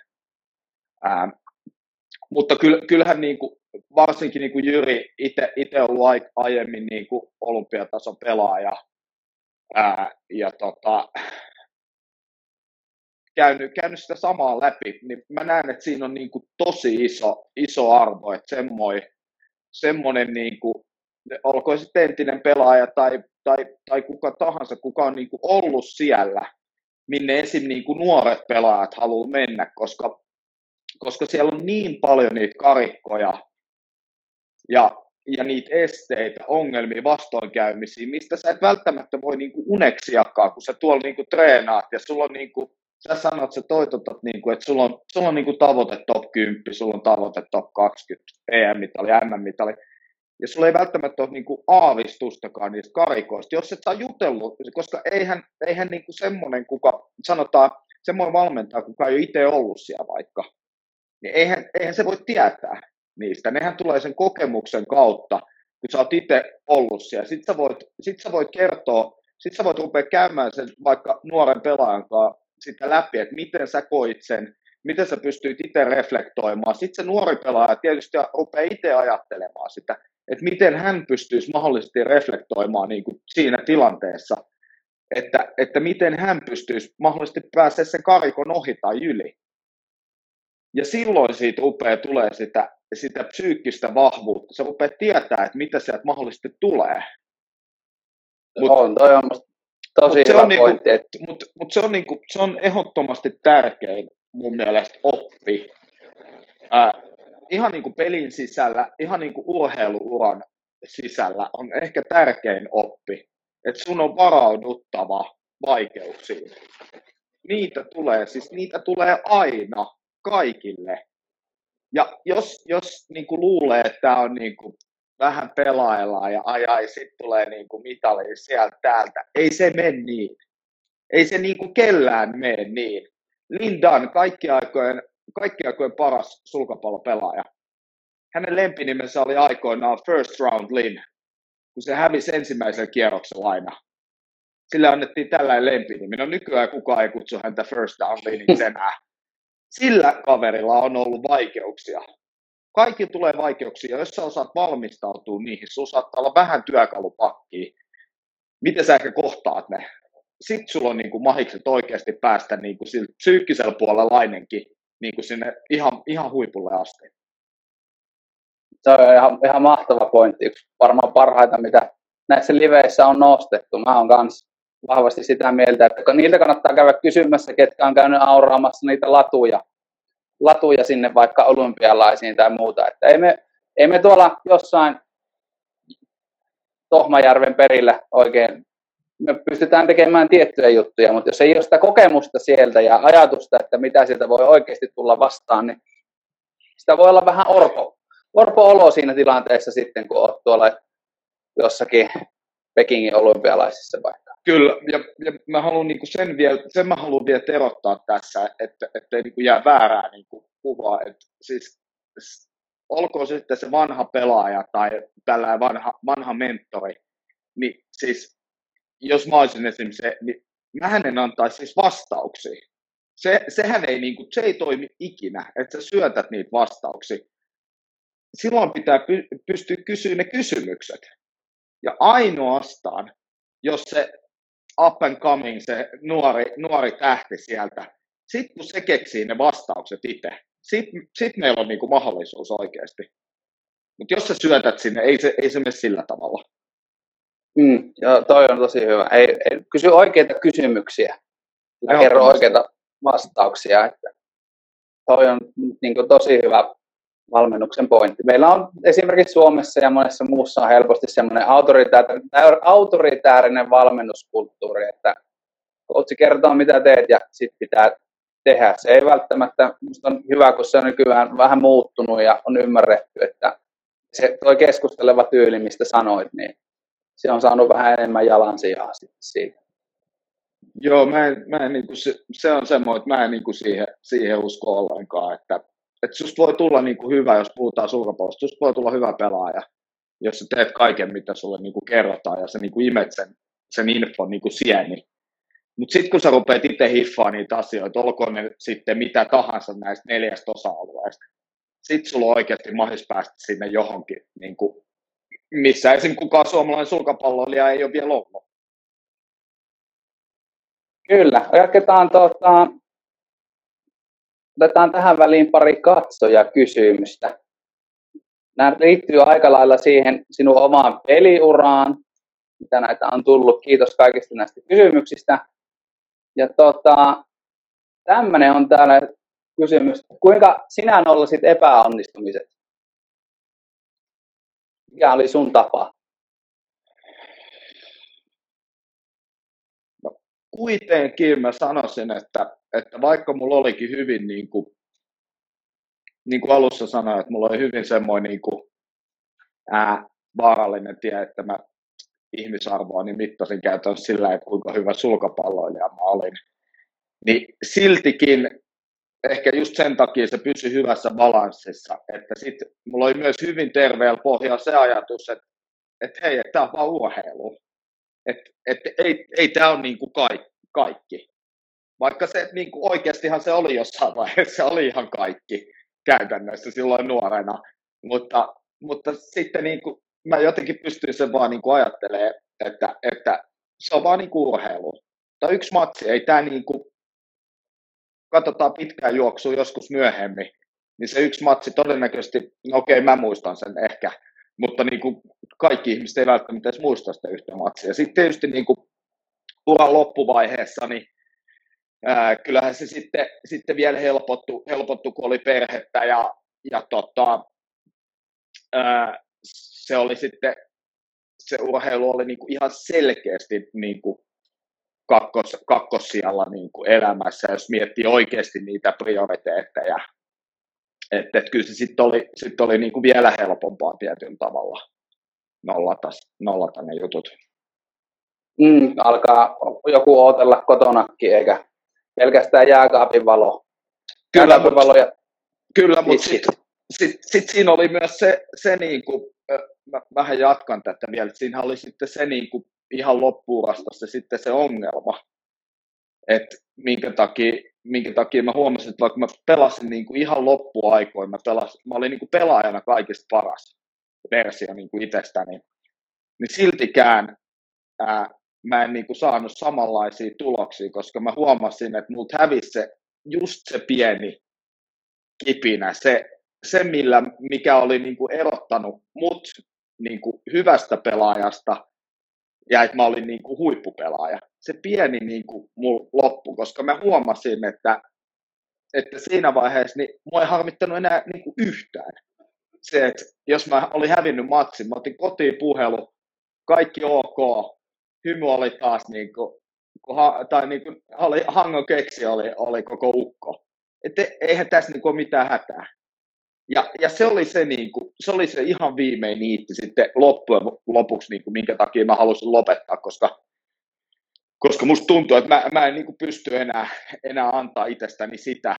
Mutta kyllähän niin kuin, varsinkin niin kuin Jyri itse ollut aiemmin niin kuin olympiatason pelaaja ää, ja tota, käynyt, käynyt sitä samaa läpi, niin mä näen, että siinä on niin kuin tosi iso, iso arvo, että semmoinen, semmoinen niin kuin, olkoon sitten entinen pelaaja tai, tai, tai kuka tahansa, kuka on niin kuin ollut siellä, minne esim. Niin kuin nuoret pelaajat haluaa mennä, koska koska siellä on niin paljon niitä karikkoja ja, ja niitä esteitä, ongelmia, vastoinkäymisiä, mistä sä et välttämättä voi niinku uneksiakaan, kun sä tuolla niinku treenaat ja sulla on niinku, sä sanot, sä toitotat, niinku, että sulla on, sulla on niinku tavoite top 10, sulla on tavoite top 20, EM-mitali, MM-mitali, ja sulla ei välttämättä ole niinku aavistustakaan niistä karikoista, jos et saa jutellut, koska eihän, eihän niinku semmoinen, kuka sanotaan, semmoinen valmentaja, kuka ei ole itse ollut siellä vaikka, niin eihän, eihän se voi tietää niistä. Nehän tulee sen kokemuksen kautta, kun sä oot itse ollut siellä. Sitten sä voit, sit sä voit kertoa, sitten sä voit rupea käymään sen vaikka nuoren pelaajan kanssa sitä läpi, että miten sä koit sen, miten sä pystyit itse reflektoimaan. Sitten se nuori pelaaja tietysti rupeaa itse ajattelemaan sitä, että miten hän pystyisi mahdollisesti reflektoimaan niin kuin siinä tilanteessa, että, että miten hän pystyisi mahdollisesti päästä sen karikon ohi tai yli. Ja silloin siitä rupeaa tulee sitä, sitä psyykkistä vahvuutta. Se rupeaa tietää, että mitä sieltä mahdollisesti tulee. Mut, on, toi on tosi mut hyvä on niinku- pointti. Niinku, Mutta mut se, on niinku, se on ehdottomasti tärkein mun mielestä oppi. Äh, ihan niin kuin pelin sisällä, ihan niin kuin urheiluuran sisällä on ehkä tärkein oppi, että sun on varauduttava vaikeuksiin. Niitä tulee, siis niitä tulee aina kaikille. Ja jos, jos niin kuin luulee, että tämä on niin kuin vähän pelaillaan ja ajai, sitten tulee niin kuin mitali sieltä täältä, ei se mene niin. Ei se niin kuin kellään mene niin. Lindan, kaikki aikojen, kaikki aikojen paras sulkapallopelaaja. Hänen lempinimensä oli aikoinaan First Round Lin, kun se hävisi ensimmäisen kierroksen aina. Sillä annettiin tällainen lempinimi. No nykyään kukaan ei kutsu häntä First Down Liniksi enää. Sillä kaverilla on ollut vaikeuksia. Kaikki tulee vaikeuksia. Jos sä osaat valmistautua niihin, sun saattaa olla vähän työkalupakkia. Miten sä ehkä kohtaat ne? Sitten sulla on niin kuin mahikset oikeasti päästä niin kuin sillä psyykkisellä puolella lainenkin niin kuin sinne ihan, ihan huipulle asti. Se on ihan, ihan mahtava pointti. Yksi varmaan parhaita, mitä näissä liveissä on nostettu. Mä oon kanssa vahvasti sitä mieltä, että niiltä kannattaa käydä kysymässä, ketkä on käynyt auraamassa niitä latuja, latuja sinne vaikka olympialaisiin tai muuta. Että ei, me, ei me tuolla jossain Tohmajärven perillä oikein, me pystytään tekemään tiettyjä juttuja, mutta jos ei ole sitä kokemusta sieltä ja ajatusta, että mitä sieltä voi oikeasti tulla vastaan, niin sitä voi olla vähän orpo, orpo olo siinä tilanteessa sitten, kun olet tuolla jossakin Pekingin olympialaisissa vaikka. Kyllä, ja, ja mä haluan niin sen, vielä, sen mä haluan vielä erottaa tässä, että, että ei niin jää väärää niin kuvaa. Että siis, olkoon sitten se vanha pelaaja tai tällainen vanha, vanha mentori, niin siis jos mä olisin esimerkiksi se, niin mä en antaisi siis vastauksia. Se, sehän ei, niin kuin, se ei toimi ikinä, että sä syötät niitä vastauksia. Silloin pitää py, pystyä kysyä ne kysymykset. Ja ainoastaan, jos se up and coming, se nuori, nuori tähti sieltä, sitten kun se keksii ne vastaukset itse, sitten sit meillä on niinku mahdollisuus oikeasti. Mutta jos sä syötät sinne, ei se, ei se mene sillä tavalla. Mm, joo, toi on tosi hyvä. Ei, ei, kysy oikeita kysymyksiä ja kerro oikeita vastauksia. Että toi on niin kuin, tosi hyvä valmennuksen pointti. Meillä on esimerkiksi Suomessa ja monessa muussa on helposti semmoinen autoritäärinen valmennuskulttuuri, että koutsi kertoo mitä teet ja sitten pitää tehdä. Se ei välttämättä, minusta on hyvä, kun se on nykyään vähän muuttunut ja on ymmärretty, että se toi keskusteleva tyyli, mistä sanoit, niin se on saanut vähän enemmän jalansijaa siitä. Joo, mä en, mä en, niin kuin se, se on semmoinen, että mä en niin kuin siihen, siihen usko ollenkaan, että että susta voi tulla niin kuin hyvä, jos puhutaan sulkapallosta, susta voi tulla hyvä pelaaja, jos sä teet kaiken, mitä sulle niin kuin kerrotaan ja sä niin kuin imet sen, sen infon niin kuin sieni. Mutta sitten kun sä rupeat itse hiffaa niitä asioita, olkoon ne sitten mitä tahansa näistä neljästä osa-alueesta, sitten sulla on oikeasti mahdollisuus päästä sinne johonkin, niin kuin, missä esimerkiksi kukaan suomalainen sulkapalloilija ei ole vielä ollut. Kyllä, jatketaan tuota, Otetaan tähän väliin pari katsoja kysymystä. Nämä liittyy aika lailla siihen sinun omaan peliuraan, mitä näitä on tullut. Kiitos kaikista näistä kysymyksistä. Ja tota, tämmöinen on täällä kysymys. Kuinka sinä nollasit epäonnistumiset? Mikä oli sun tapa? kuitenkin mä sanoisin, että, että vaikka mulla olikin hyvin, niin kuin, niin kuin alussa sanoin, että mulla oli hyvin semmoinen niin kuin, ää, vaarallinen tie, että mä ihmisarvoa niin mittasin käytännössä sillä, että kuinka hyvä sulkapalloilija mä olin. Niin siltikin ehkä just sen takia se pysyi hyvässä balanssissa, että sitten mulla oli myös hyvin terveellä pohjalla se ajatus, että, että hei, tämä on vaan urheilu. Että, että ei, ei tämä ole niin kuin kaikki. Vaikka se niin kuin oikeastihan se oli jossain vaiheessa, se oli ihan kaikki käytännössä silloin nuorena. Mutta, mutta sitten niin kuin, mä jotenkin pystyin sen vaan niin kuin ajattelemaan, että, että se on vaan niin kuin urheilu. Tai yksi matsi, ei tämä niin kuin, katsotaan pitkään juoksua joskus myöhemmin, niin se yksi matsi todennäköisesti, no okei, mä muistan sen ehkä, mutta niin kuin kaikki ihmiset ei välttämättä edes muista sitä yhtä matsia. Sitten tietysti niin kuin uran loppuvaiheessa, niin ää, kyllähän se sitten, sitten vielä helpottu, helpottu, kun oli perhettä ja, ja tota, ää, se oli sitten, se urheilu oli niin kuin ihan selkeästi niin kuin kakkos, kakkossijalla niin kuin elämässä, jos miettii oikeasti niitä prioriteetteja. Että et kyllä se sitten oli, sit oli niin kuin vielä helpompaa tietyllä tavalla nollata, nollata ne jutut. Mm, alkaa joku ootella kotonakin, eikä pelkästään jääkaapin valo. Kyllä, jääkaapin valo ja kyllä mutta sitten sit, sit siinä oli myös se, se niin kuin, mä vähän jatkan tätä vielä, siinä oli sitten se niin kuin ihan loppuurasta se sitten se ongelma, että minkä takia, minkä takia mä huomasin, että vaikka mä pelasin niin kuin ihan loppuaikoin, mä, pelasin, mä olin niin kuin pelaajana kaikista paras versio niin kuin itsestäni, niin siltikään ää, mä en niin kuin saanut samanlaisia tuloksia, koska mä huomasin, että multa hävisi se, just se pieni kipinä, se, se millä, mikä oli niin kuin erottanut mut niin kuin hyvästä pelaajasta ja että mä olin niin kuin huippupelaaja. Se pieni niin kuin mulla loppu, koska mä huomasin, että, että siinä vaiheessa niin mua ei harmittanut enää niin kuin yhtään. Se, että jos mä olin hävinnyt matsin, mä otin kotiin puhelu, kaikki ok, hymy oli taas niin kuin, tai niin kuin, oli, Hangon keksi oli, oli koko ukko. Että eihän tässä niin kuin ole mitään hätää. Ja, ja se, oli se, niin kuin, se oli se ihan viimein niitti sitten loppujen lopuksi, niin kuin, minkä takia mä halusin lopettaa, koska, koska musta tuntuu, että mä, mä en niin kuin, pysty enää, enää antaa itsestäni sitä,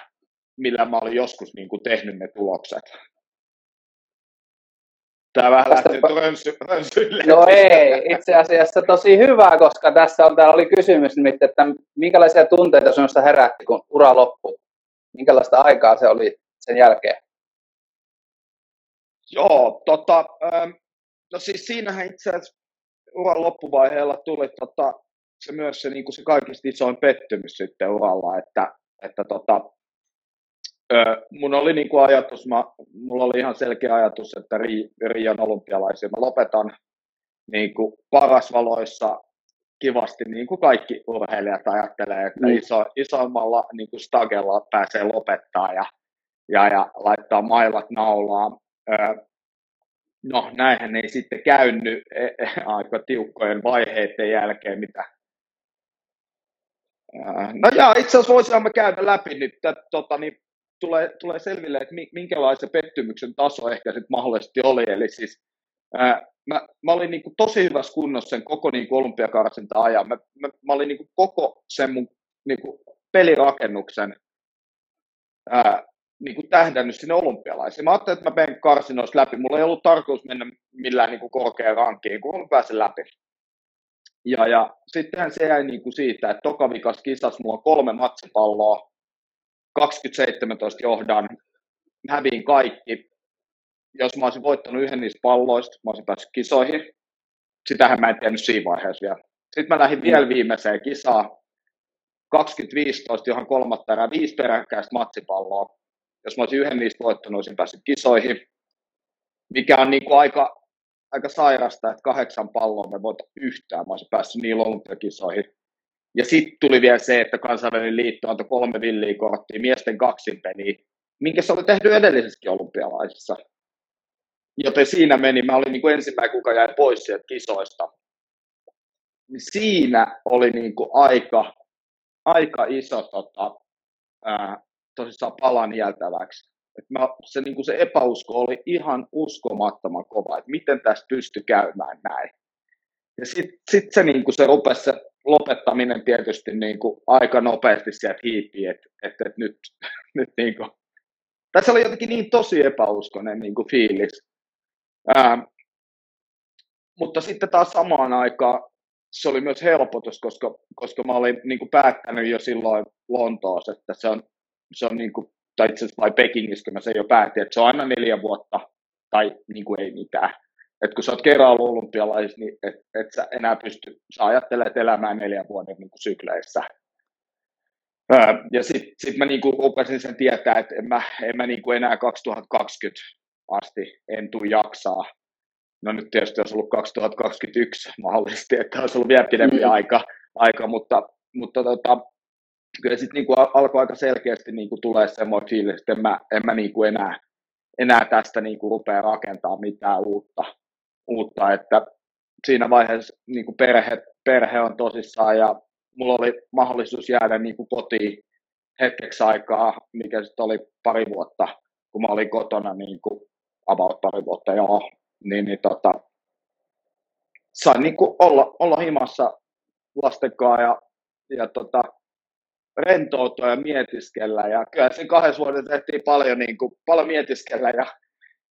millä mä olin joskus niin kuin, tehnyt ne tulokset. Tämä vähän lähti rönsy, rönsyille. No ei, itse asiassa tosi hyvä, koska tässä on, täällä oli kysymys nyt, että minkälaisia tunteita sinusta herätti, kun ura loppui? Minkälaista aikaa se oli sen jälkeen? Joo, tota, ähm, no siis siinähän itse asiassa uran loppuvaiheella tuli tota, se myös se, niin kuin se kaikista isoin pettymys sitten uralla, että, että tota, mun oli niin kuin ajatus, mä, mulla oli ihan selkeä ajatus, että Ri, Rion olympialaisia mä lopetan niin kuin parasvaloissa kivasti, niin kuin kaikki urheilijat ajattelee, että mm. iso, isommalla niin kuin stagella pääsee lopettaa ja, ja, ja laittaa mailat naulaan no näinhän ei sitten käynyt e, e, aika tiukkojen vaiheiden jälkeen, mitä No ja itse asiassa voisimme käydä läpi nyt, tota, niin tulee, tulee selville, että minkälaisen pettymyksen taso ehkä sitten mahdollisesti oli. Eli siis ää, mä, mä olin niin kuin tosi hyvässä kunnossa sen koko niin olympiakarsinta ajan. Mä, mä, mä olin niin kuin koko sen mun niin kuin pelirakennuksen ää, niin kuin tähdännyt sinne olympialaisiin. Mä ajattelin, että mä menen karsinoissa läpi. Mulla ei ollut tarkoitus mennä millään niin kuin korkeaan rankkiin, kun mä pääsen läpi. Ja, ja sittenhän se jäi niin kuin siitä, että tokavikas kisassa mulla kolme matsipalloa, 2017 johdan, häviin kaikki. Jos mä olisin voittanut yhden niistä palloista, mä olisin päässyt kisoihin. Sitähän mä en tiennyt siinä vaiheessa vielä. Sitten mä lähdin vielä viimeiseen kisaan, 2015, johon kolmatta erää viisi peräkkäistä matsipalloa jos mä olisin yhden niistä voittanut, olisin päässyt kisoihin, mikä on niin kuin aika, aika sairasta, että kahdeksan palloa me voita yhtään, mä olisin päässyt niin olympiakisoihin. Ja sitten tuli vielä se, että kansainvälinen liitto antoi kolme villiä korttia miesten kaksinpeliä, minkä se oli tehnyt edellisessäkin olympialaisissa. Joten siinä meni, mä olin niin kuin ensimmäinen, kuka jäi pois sieltä kisoista. Siinä oli niin kuin aika, aika iso tota, ää, tosissaan palan nieltäväksi. Et mä, se, niin kuin se epäusko oli ihan uskomattoman kova, että miten tässä pystyi käymään näin. Ja sitten sit se, niin kuin se rupesi se lopettaminen tietysti niin kuin aika nopeasti sieltä hiipi, että et, et nyt, nyt niin kuin, tässä oli jotenkin niin tosi epäuskonen niin kuin fiilis. Ää, mutta sitten taas samaan aikaan se oli myös helpotus, koska, koska mä olin niin kuin päättänyt jo silloin Lontoossa, että se on, se on niin kuin, tai itse asiassa vai Pekingissä, mä sen jo päätin, että se on aina neljä vuotta, tai niin kuin ei mitään. Et kun sä oot kerran ollut olympialaisissa, niin et, et sä enää pysty, sä ajattelet elämään neljän vuoden niin kuin sykleissä. ja sitten sit mä niinku rupesin sen tietää, että en mä, en mä niinku enää 2020 asti en tule jaksaa. No nyt tietysti olisi ollut 2021 mahdollisesti, että olisi ollut vielä pidempi mm. aika, aika, mutta, mutta tota, kyllä sitten niinku alkoi aika selkeästi niinku tulee semmoinen fiilis, että en mä, en mä niinku enää, enää tästä niinku rupea rakentaa mitään uutta, uutta että siinä vaiheessa niinku perhe, perhe on tosissaan ja mulla oli mahdollisuus jäädä niin kuin kotiin hetkeksi aikaa, mikä sitten oli pari vuotta, kun mä olin kotona niin kuin about pari vuotta, joo, niin, niin tota, sain niin kuin olla, olla himassa lastenkaan ja, ja tota, rentoutua ja mietiskellä. Ja kyllä sen kahdessa vuodessa tehtiin paljon, niin kuin, paljon mietiskellä ja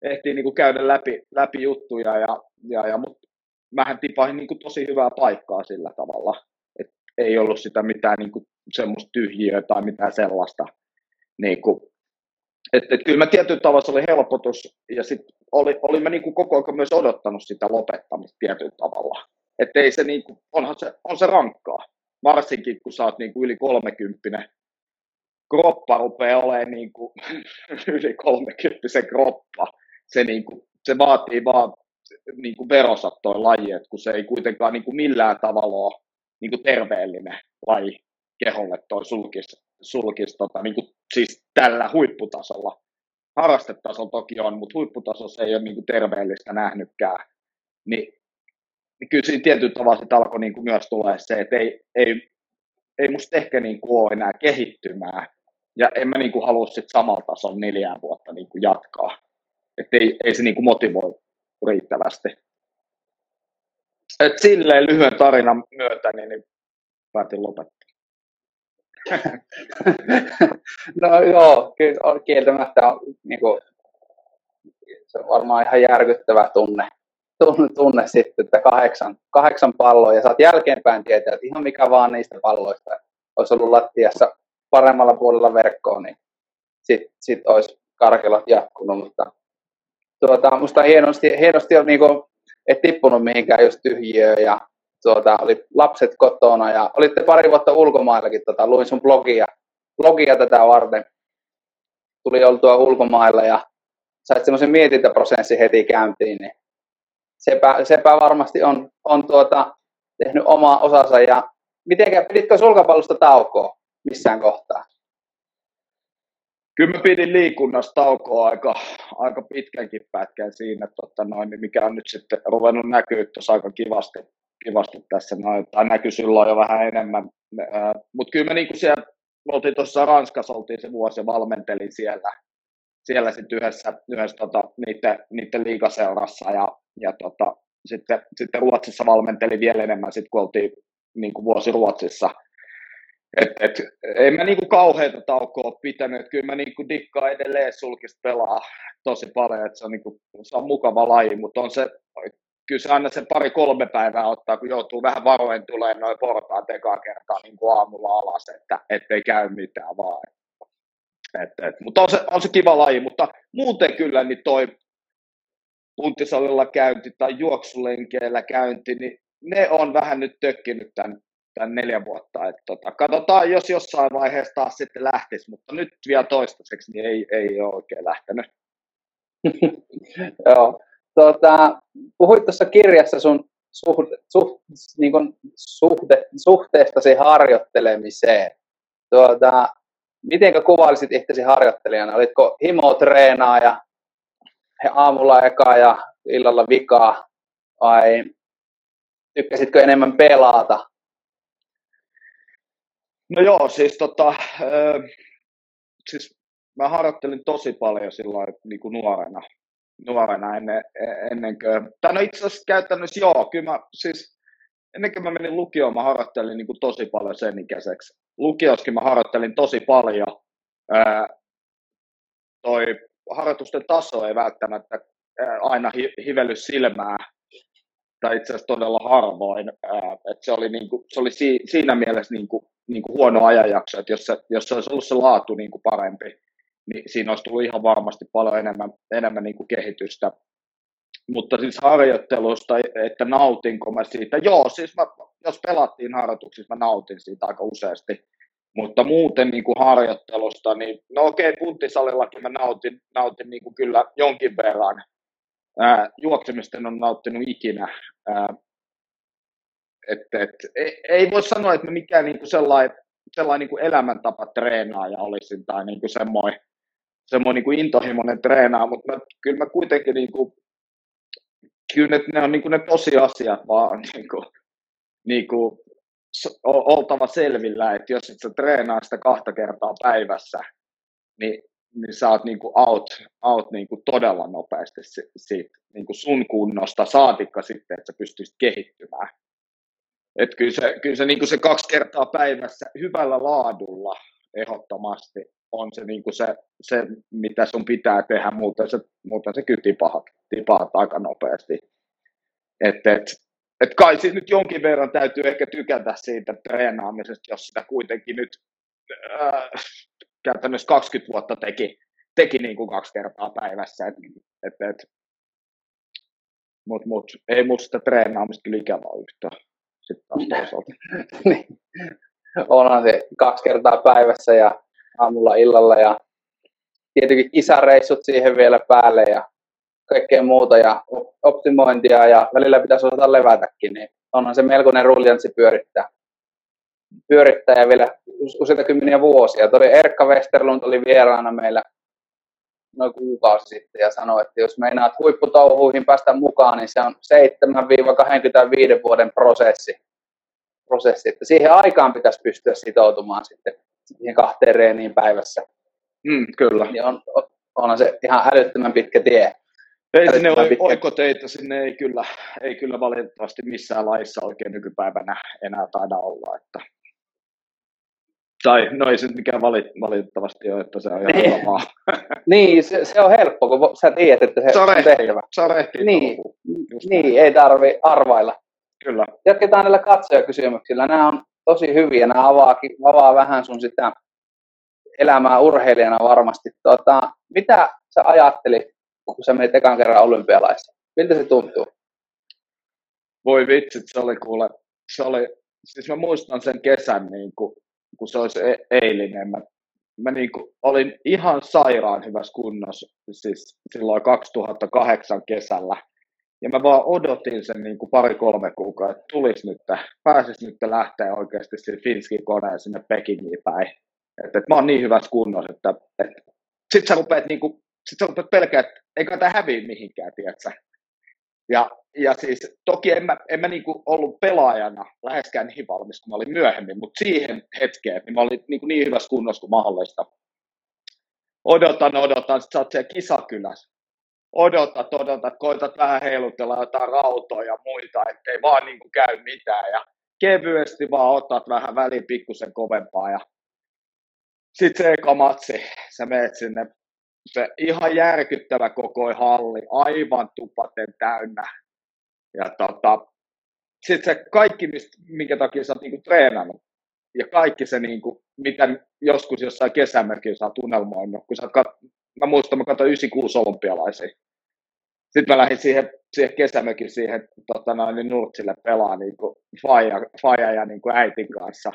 ehtiin niin kuin käydä läpi, läpi juttuja. Ja, ja, ja, mutta mähän tipahin niin kuin tosi hyvää paikkaa sillä tavalla ei ollut sitä mitään niin kuin, semmoista tyhjiöä tai mitään sellaista. Niin kuin, et, et kyllä mä tietyllä tavalla oli helpotus ja sit oli, oli mä niin kuin koko ajan myös odottanut sitä lopettamista tietyllä tavalla. Että ei se, niin kuin, onhan se, on se rankkaa, varsinkin kun sä oot niin kuin yli kolmekymppinen. Kroppa rupeaa olemaan niin kuin, yli kolmekymppisen kroppa. Se, niin kuin, se vaatii vaan niin kuin verosat toi laji, että kun se ei kuitenkaan niin kuin millään tavalla ole niin kuin terveellinen laji keholle toi sulkis, sulkis tota, niin kuin, siis tällä huipputasolla. Harrastetasolla toki on, mutta huipputasossa ei ole niin kuin terveellistä nähnytkään. Niin, niin kyllä siinä tietyllä tavalla sitten alkoi niin kuin myös tulee se, että ei, ei, ei musta ehkä niin kuin ole enää kehittymään. Ja en mä niin kuin halua sit samalla tasolla neljään vuotta niin kuin jatkaa. Että ei, ei se niin kuin motivoi riittävästi et silleen lyhyen tarinan myötä niin, niin päätin lopettaa. no joo, kyllä kieltämättä on, niin kuin, se on varmaan ihan järkyttävä tunne, tunne, tunne sitten, että kahdeksan, kahdeksan palloa ja saat jälkeenpäin tietää, että ihan mikä vaan niistä palloista olisi ollut lattiassa paremmalla puolella verkkoa, niin sitten sit olisi karkelat jatkunut, mutta tuota, musta hienosti, hienosti on niin kuin, et tippunut mihinkään just tyhjiöön ja tuota, oli lapset kotona ja olitte pari vuotta ulkomaillakin, tota, luin sun blogia, blogia tätä varten. Tuli oltua ulkomailla ja sait semmoisen mietintäprosessin heti käyntiin, niin sepä, sepä varmasti on, on tuota, tehnyt oma osansa ja mitenkä, piditkö sulkapallosta taukoa missään kohtaa? Kyllä mä pidin liikunnasta taukoa aika, aika pitkänkin pätkän siinä, tota noin, niin mikä on nyt sitten ruvennut näkyä tuossa aika kivasti, kivasti tässä noin, tai näkyy silloin jo vähän enemmän. Mutta kyllä me niinku siellä, oltiin tuossa Ranskassa, oltiin se vuosi ja valmentelin siellä, siellä sitten yhdessä, yhdessä tota, niiden, niiden liikaseurassa ja, ja tota, sitten, sitten Ruotsissa valmentelin vielä enemmän, sit, kun oltiin niin kuin vuosi Ruotsissa – et, et, en mä niinku kauheita taukoa pitänyt, että kyllä mä niinku dikkaan edelleen sulkista pelaa tosi paljon, että se on, niinku, se on mukava laji, mutta on se, kyllä se aina se pari-kolme päivää ottaa, kun joutuu vähän varoen tulee noin portaat ekaa kertaa niin kuin aamulla alas, että ettei käy mitään vaan. Et, et, mutta on se, on se kiva laji, mutta muuten kyllä niin toi puntisalilla käynti tai juoksulenkeillä käynti, niin ne on vähän nyt tökkinyt tämän tämän neljä vuotta. Et tota, katsotaan, jos jossain vaiheessa taas sitten lähtisi, mutta nyt vielä toistaiseksi niin ei, ei ole oikein lähtenyt. Joo. Tuota, puhuit tuossa kirjassa sun suhde, suh, niin kuin suhde, suhteestasi harjoittelemiseen. Tuota, mitenkä kuvailisit itsesi harjoittelijana? Olitko himotreenaaja, aamulla eka ja illalla vikaa, vai tykkäsitkö enemmän pelata? No joo, siis tota, äh, siis mä harjoittelin tosi paljon silloin niin kuin nuorena, nuorena ennen, ennen kuin, tai no itse asiassa käytännössä joo, kyllä mä siis ennen kuin mä menin lukioon, mä harjoittelin niin kuin tosi paljon sen ikäiseksi. Lukioskin mä harjoittelin tosi paljon, ää, toi harjoitusten taso ei välttämättä aina hi- hivelly silmää, tai itse asiassa todella harvoin. että se oli, niinku, se oli si- siinä mielessä niinku, niinku huono ajanjakso, että jos se, jos se olisi ollut se laatu niinku parempi, niin siinä olisi tullut ihan varmasti paljon enemmän, enemmän niinku kehitystä. Mutta siis harjoittelusta, että nautinko mä siitä, joo, siis mä, jos pelattiin harjoituksissa, mä nautin siitä aika useasti. Mutta muuten niin kuin harjoittelusta, niin no okei, okay, punttisalillakin mä nautin, nautin niin kuin kyllä jonkin verran. Ää, juoksemista en ole nauttinut ikinä. Ää, et, et, ei, ei voi sanoa, että mikään niin kuin sellainen, sellainen niin kuin elämäntapa treenaaja olisin tai niin kuin semmoinen, semmoinen niin kuin intohimoinen treenaa, mutta mä, kyllä mä kuitenkin niin kuin, kyllä ne, ne on niin kuin ne tosiasiat vaan niin kuin, niin kuin oltava selvillä, että jos et sä treenaa sitä kahta kertaa päivässä, niin, niin sä oot niinku out, out niinku todella nopeasti siitä niinku sun kunnosta, saatikka sitten, että sä pystyisit kehittymään. Et kyllä se, kyllä se, niinku se kaksi kertaa päivässä hyvällä laadulla ehdottomasti on se, niinku se, se, mitä sun pitää tehdä, muuten se, muuten se kyllä tipahat, tipahat aika nopeasti. Et, et, et kai siis nyt jonkin verran täytyy ehkä tykätä siitä treenaamisesta, jos sitä kuitenkin nyt äh, käytännössä 20 vuotta teki, teki niin kuin kaksi kertaa päivässä. Mutta mut, ei musta treenaamista kyllä ikävä yhtään. Sitten taas toisaalta. niin. Onhan se kaksi kertaa päivässä ja aamulla illalla ja tietenkin kisareissut siihen vielä päälle ja kaikkea muuta ja optimointia ja välillä pitäisi osata levätäkin, niin onhan se melkoinen ruljanssi pyörittää. Pyörittää ja vielä useita kymmeniä vuosia. Tori Erkka Westerlund oli vieraana meillä noin kuukausi sitten ja sanoi, että jos meinaat huipputouhuihin päästä mukaan, niin se on 7-25 vuoden prosessi. prosessi. Että siihen aikaan pitäisi pystyä sitoutumaan sitten siihen kahteen reeniin päivässä. Mm, kyllä. Niin on, onhan se ihan älyttömän pitkä tie. Ei sinne oikoteita, sinne ei kyllä, ei kyllä valitettavasti missään laissa oikein nykypäivänä enää taida olla. Että... Tai no ei se mikään valit, valitettavasti ole, että se on ihan maa. niin, se, se, on helppo, kun sä tiedät, että se, se on tehtävä. Se on rehti. Niin, niin ei tarvi arvailla. Kyllä. Jatketaan näillä katsojakysymyksillä. Nämä on tosi hyviä. Nämä avaa, avaa vähän sun sitä elämää urheilijana varmasti. Tota, mitä sä ajattelit kun sä menit ekan kerran olympialaisiin? Miltä se tuntuu? Voi vitsit, se oli kuule, se oli, siis mä muistan sen kesän, niin kuin, kun se olisi e- eilinen. Mä, mä niin kuin, olin ihan sairaan hyvässä kunnossa siis silloin 2008 kesällä. Ja mä vaan odotin sen niin kuin pari-kolme kuukautta, että tulisi nyt, pääsis nyt lähteä oikeasti sinne Finskin koneen sinne Pekingiin päin. Että, että mä oon niin hyvässä kunnossa, että, että sit sä rupeat niin kuin sitten sä rupeat pelkää, että eikä tämä häviä mihinkään, tiedätkö? Ja, ja siis toki en mä, en mä niinku ollut pelaajana läheskään niin valmis kuin mä olin myöhemmin, mutta siihen hetkeen niin mä olin niinku niin hyvässä kunnossa kuin mahdollista. Odotan, odotan, sit sä oot siellä kisakylässä. Odotat, odotat, koitat vähän heilutella jotain rautoja ja muita, ettei vaan niinku käy mitään. Ja kevyesti vaan otat vähän väliin pikkusen kovempaa ja sitten se eka matsi, sä meet sinne se ihan järkyttävä koko halli, aivan tupaten täynnä. Ja tota, sitten se kaikki, minkä takia sä oot niinku treenannut, ja kaikki se, niinku, mitä joskus jossain kesämerkillä sä oot unelmoinut, kun sä kat- mä muistan, mä katsoin 96 olympialaisia. Sitten mä lähdin siihen, siihen kesämökin siihen tota noin, niin Nurtsille pelaa niin faija, faija ja niin kuin äitin kanssa.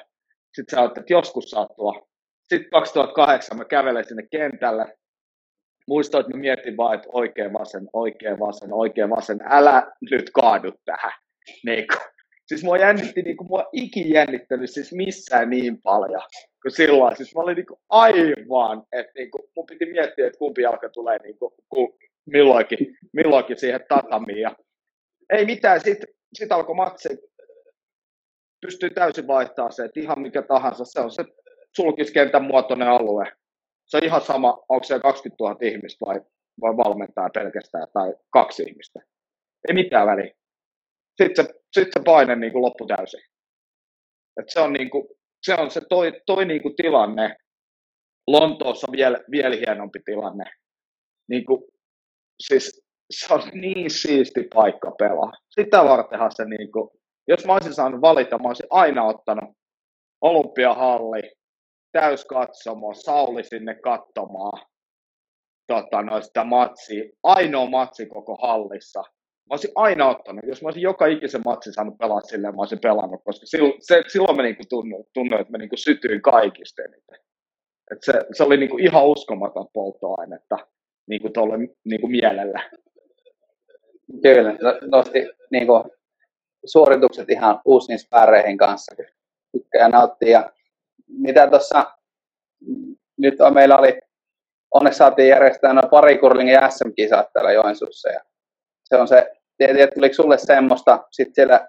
Sitten sä oot, että joskus saat tuo. Sitten 2008 mä kävelen sinne kentälle, muistan, että mä mietin vaan, että oikein vasen, oikein vasen, oikein vasen, älä nyt kaadu tähän. Niin kuin. Siis mua jännitti, niin kuin, mua ikin jännittänyt siis missään niin paljon kuin silloin. Siis mä olin niin kuin aivan, että niin kuin, mun piti miettiä, että kumpi jalka tulee niin kuin, milloinkin, milloinkin siihen tatamiin. Ja ei mitään, sitten sit alkoi matsi, pystyy täysin vaihtamaan se, että ihan mikä tahansa, se on se sulkiskentän muotoinen alue se on ihan sama, onko se 20 000 ihmistä vai, vai valmentaa pelkästään tai kaksi ihmistä. Ei mitään väliä. Sitten se, sit se paine niin kuin loppu täysin. Et se on, niin kuin, se, on se toi, toi niin kuin tilanne, Lontoossa vielä, vielä hienompi tilanne. Niin kuin, siis se on niin siisti paikka pelaa. Sitä vartenhan se, niin kuin, jos mä olisin saanut valita, mä olisin aina ottanut olympiahalli, täyskatsomo, Sauli sinne katsomaan tota, noista matsia. Ainoa matsi koko hallissa. Mä olisin aina ottanut, jos mä olisin joka ikisen matsin saanut pelaa silleen, mä olisin pelannut, koska silloin, se, silloin mä niinku tunnuin, tunnuin, että mä niinku sytyin kaikista eniten. Et se, se oli niinku ihan uskomaton polttoainetta niinku tuolle niinku mielellä. Kyllä, no, nosti niinku, suoritukset ihan uusiin späreihin kanssa. Tykkää nauttia. Ja mitä tuossa nyt meillä oli, onneksi saatiin järjestää noin pari kurlingin SM-kisat täällä Joensuussa. Ja se on se, tiedä, tuliko sulle semmoista sit siellä,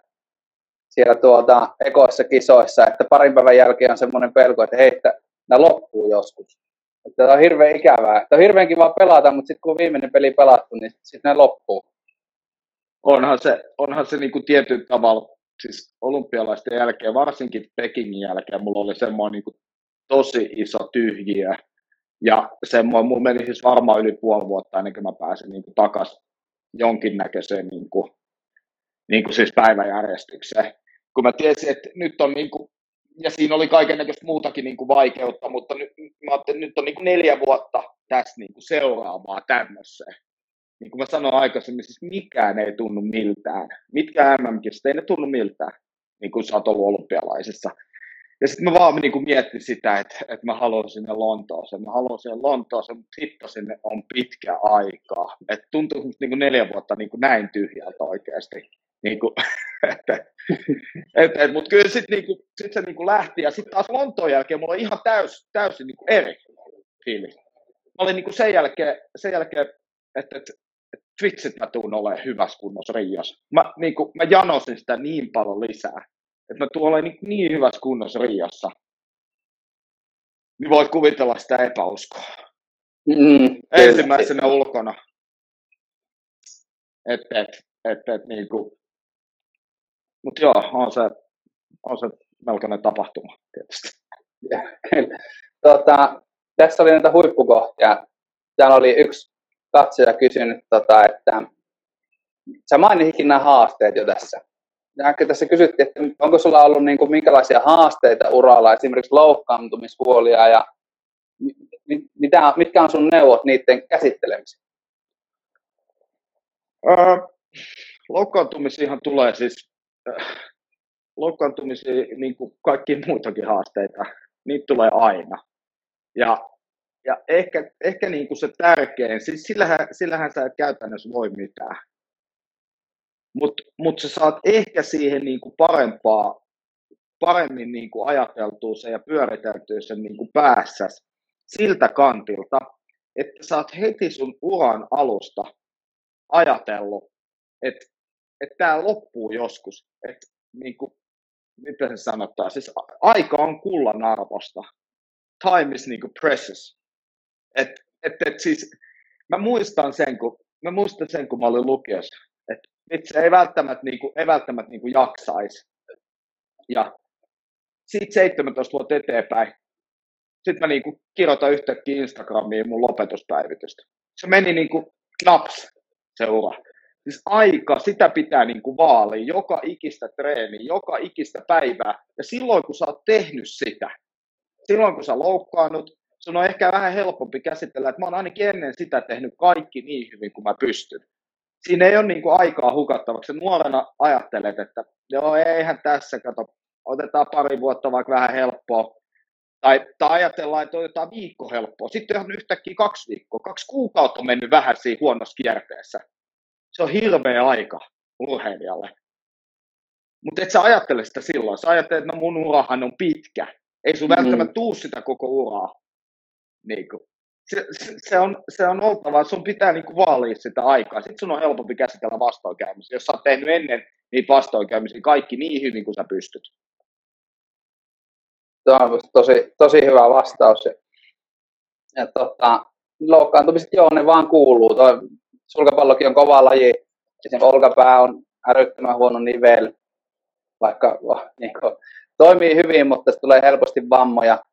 siellä tuota, ekoissa kisoissa, että parin päivän jälkeen on semmoinen pelko, että hei, että nämä loppuu joskus. Että on hirveän ikävää. Että on hirveän kiva pelata, mutta sitten kun viimeinen peli pelattu, niin sitten ne loppuu onhan se, onhan se niin kuin tietyllä tavalla, siis olympialaisten jälkeen, varsinkin Pekingin jälkeen, mulla oli semmoinen niin kuin tosi iso tyhjiö. Ja semmoinen, mulla meni siis varmaan yli puoli vuotta ennen kuin mä pääsin niin kuin takaisin jonkinnäköiseen niin kuin, niin kuin siis päiväjärjestykseen. Kun mä tiesin, että nyt on niin kuin, ja siinä oli kaikenlaista muutakin niin kuin vaikeutta, mutta nyt, mä että nyt on niin kuin neljä vuotta tässä niin kuin seuraavaa tämmöiseen niin kuin mä sanoin aikaisemmin, siis mikään ei tunnu miltään. Mitkä mm ei ne tunnu miltään, niin kuin sä oot ollut olympialaisissa. Ja sitten mä vaan niin kuin mietin sitä, että, että mä haluan sinne Lontooseen. Mä haluan sinne Lontooseen, mutta hitto sinne on pitkä aikaa. Että tuntuu niin kuin neljä vuotta niin kuin näin tyhjältä oikeasti. Niin kuin, että, et, mutta kyllä sitten niin kuin, sit se niin kuin lähti. Ja sitten taas Lontoon jälkeen mulla on ihan täys, täysin niin kuin eri fiilis. Mä olin niin kuin sen jälkeen, sen jälkeen että, että vitsit mä tuun olemaan hyvässä kunnossa Riassa. Mä, niin kuin, mä janosin sitä niin paljon lisää, että mä tuun olemaan niin, niin hyvässä kunnossa Riassa. Niin voit kuvitella sitä epäuskoa. Mm, Ensimmäisenä kyllä. ulkona. Et, et, et, et, niin kuin. Mut joo, on se, on se melkoinen tapahtuma tietysti. tota, tässä oli näitä huippukohtia. Täällä oli yksi katsoja kysynyt, tota, että sä mainitsitkin nämä haasteet jo tässä. Ja tässä kysyttiin, että onko sulla ollut niin kuin, minkälaisia haasteita uralla, esimerkiksi loukkaantumishuolia ja mitä, mitkä on sun neuvot niiden käsittelemiseen? Öö, loukkaantumisiinhan tulee siis, äh, loukkaantumisia niin kuin kaikki muutakin haasteita, niitä tulee aina. Ja ja ehkä, ehkä niin kuin se tärkein, siis sillähän, sillähän sä et käytännössä voi mitään. Mutta mut sä saat ehkä siihen niin kuin parempaa, paremmin niin kuin ajateltua se ja pyöriteltyä sen niin kuin päässä siltä kantilta, että sä oot heti sun uran alusta ajatellut, että että tämä loppuu joskus. Että niin kuin, mitä se sanottaa, siis aika on kullan arvosta. Time is niin kuin precious. Et, et, et siis, mä muistan sen, kun, mä muistan sen, kun mä olin lukiossa, että itse ei välttämättä, niinku, ei välttämättä niinku jaksaisi. Ja siitä 17 vuotta eteenpäin, sitten mä niinku kirjoitan yhtäkkiä Instagramiin mun lopetuspäivitystä. Se meni niinku naps, se ura. Siis aika, sitä pitää niinku vaalia, joka ikistä treeni, joka ikistä päivää. Ja silloin kun sä oot tehnyt sitä, silloin kun sä loukkaannut, sun on ehkä vähän helpompi käsitellä, että mä oon ainakin ennen sitä tehnyt kaikki niin hyvin kuin mä pystyn. Siinä ei ole niin kuin aikaa hukattavaksi. Nuorena ajattelet, että joo, eihän tässä, kato, otetaan pari vuotta vaikka vähän helppoa. Tai, tai ajatellaan, että otetaan viikko helppoa. Sitten on yhtäkkiä kaksi viikkoa. Kaksi kuukautta on mennyt vähän siinä huonossa kierteessä. Se on hirveä aika urheilijalle. Mutta et sä ajattele sitä silloin. Sä ajattelet, että no mun urahan on pitkä. Ei sun mm. välttämättä tuu sitä koko uraa. Niin kuin, se, se, on, se on oltava, sun pitää niin kuin vaalia sitä aikaa. Sitten sun on helpompi käsitellä vastoinkäymisiä, jos sä oot tehnyt ennen niitä vastoinkäymisiä kaikki niin hyvin kuin sä pystyt. Tuo on tosi, tosi hyvä vastaus. Ja tota, loukkaantumiset, joo, ne vaan kuuluu. Tuo sulkapallokin on kova laji. Esimerkiksi olkapää on älyttömän huono nivel, vaikka niin kuin, toimii hyvin, mutta tulee helposti vammoja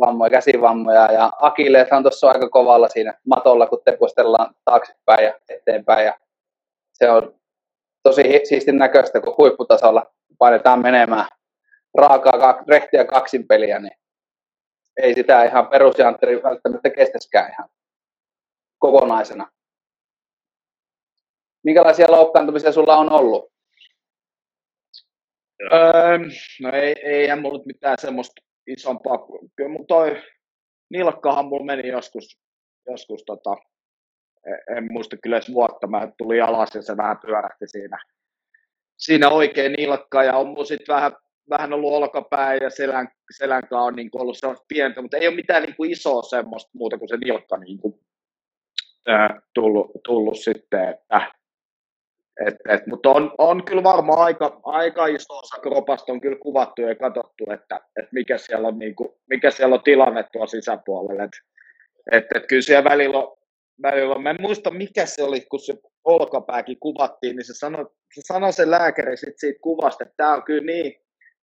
vammoja, käsivammoja ja Akilleet on tuossa aika kovalla siinä matolla, kun tepustellaan taaksepäin ja eteenpäin ja se on tosi siistin näköistä, kun huipputasolla painetaan menemään raakaa rehtiä kaksin peliä, niin ei sitä ihan perusjantteri välttämättä kestäskään ihan kokonaisena. Minkälaisia loukkaantumisia sulla on ollut? Öö, no ei, eihän mulla mitään semmoista isompaa. Kyllä mun toi nilkkahan mulla meni joskus, joskus tota, en, en muista kyllä edes vuotta, mä tuli alas ja se vähän pyörähti siinä, siinä oikein nilkka ja on mulla sitten vähän, vähän ollut olkapää ja selän, selänkaan on niin ollut sellaista pientä, mutta ei ole mitään niin kuin isoa semmoista muuta kuin se nilkka niin kuin, äh, tullut, tullut sitten, että et, et, mutta on, on kyllä varmaan aika, aika iso osa kropasta on kyllä kuvattu ja katsottu, että, että mikä, siellä on, niin kuin, mikä siellä on tilanne tuolla sisäpuolella. Et, et, et kyllä siellä välillä on, välillä on, mä en muista mikä se oli, kun se olkapääkin kuvattiin, niin se sanoi se, sanoi se lääkäri sit siitä kuvasta, että tämä on kyllä niin,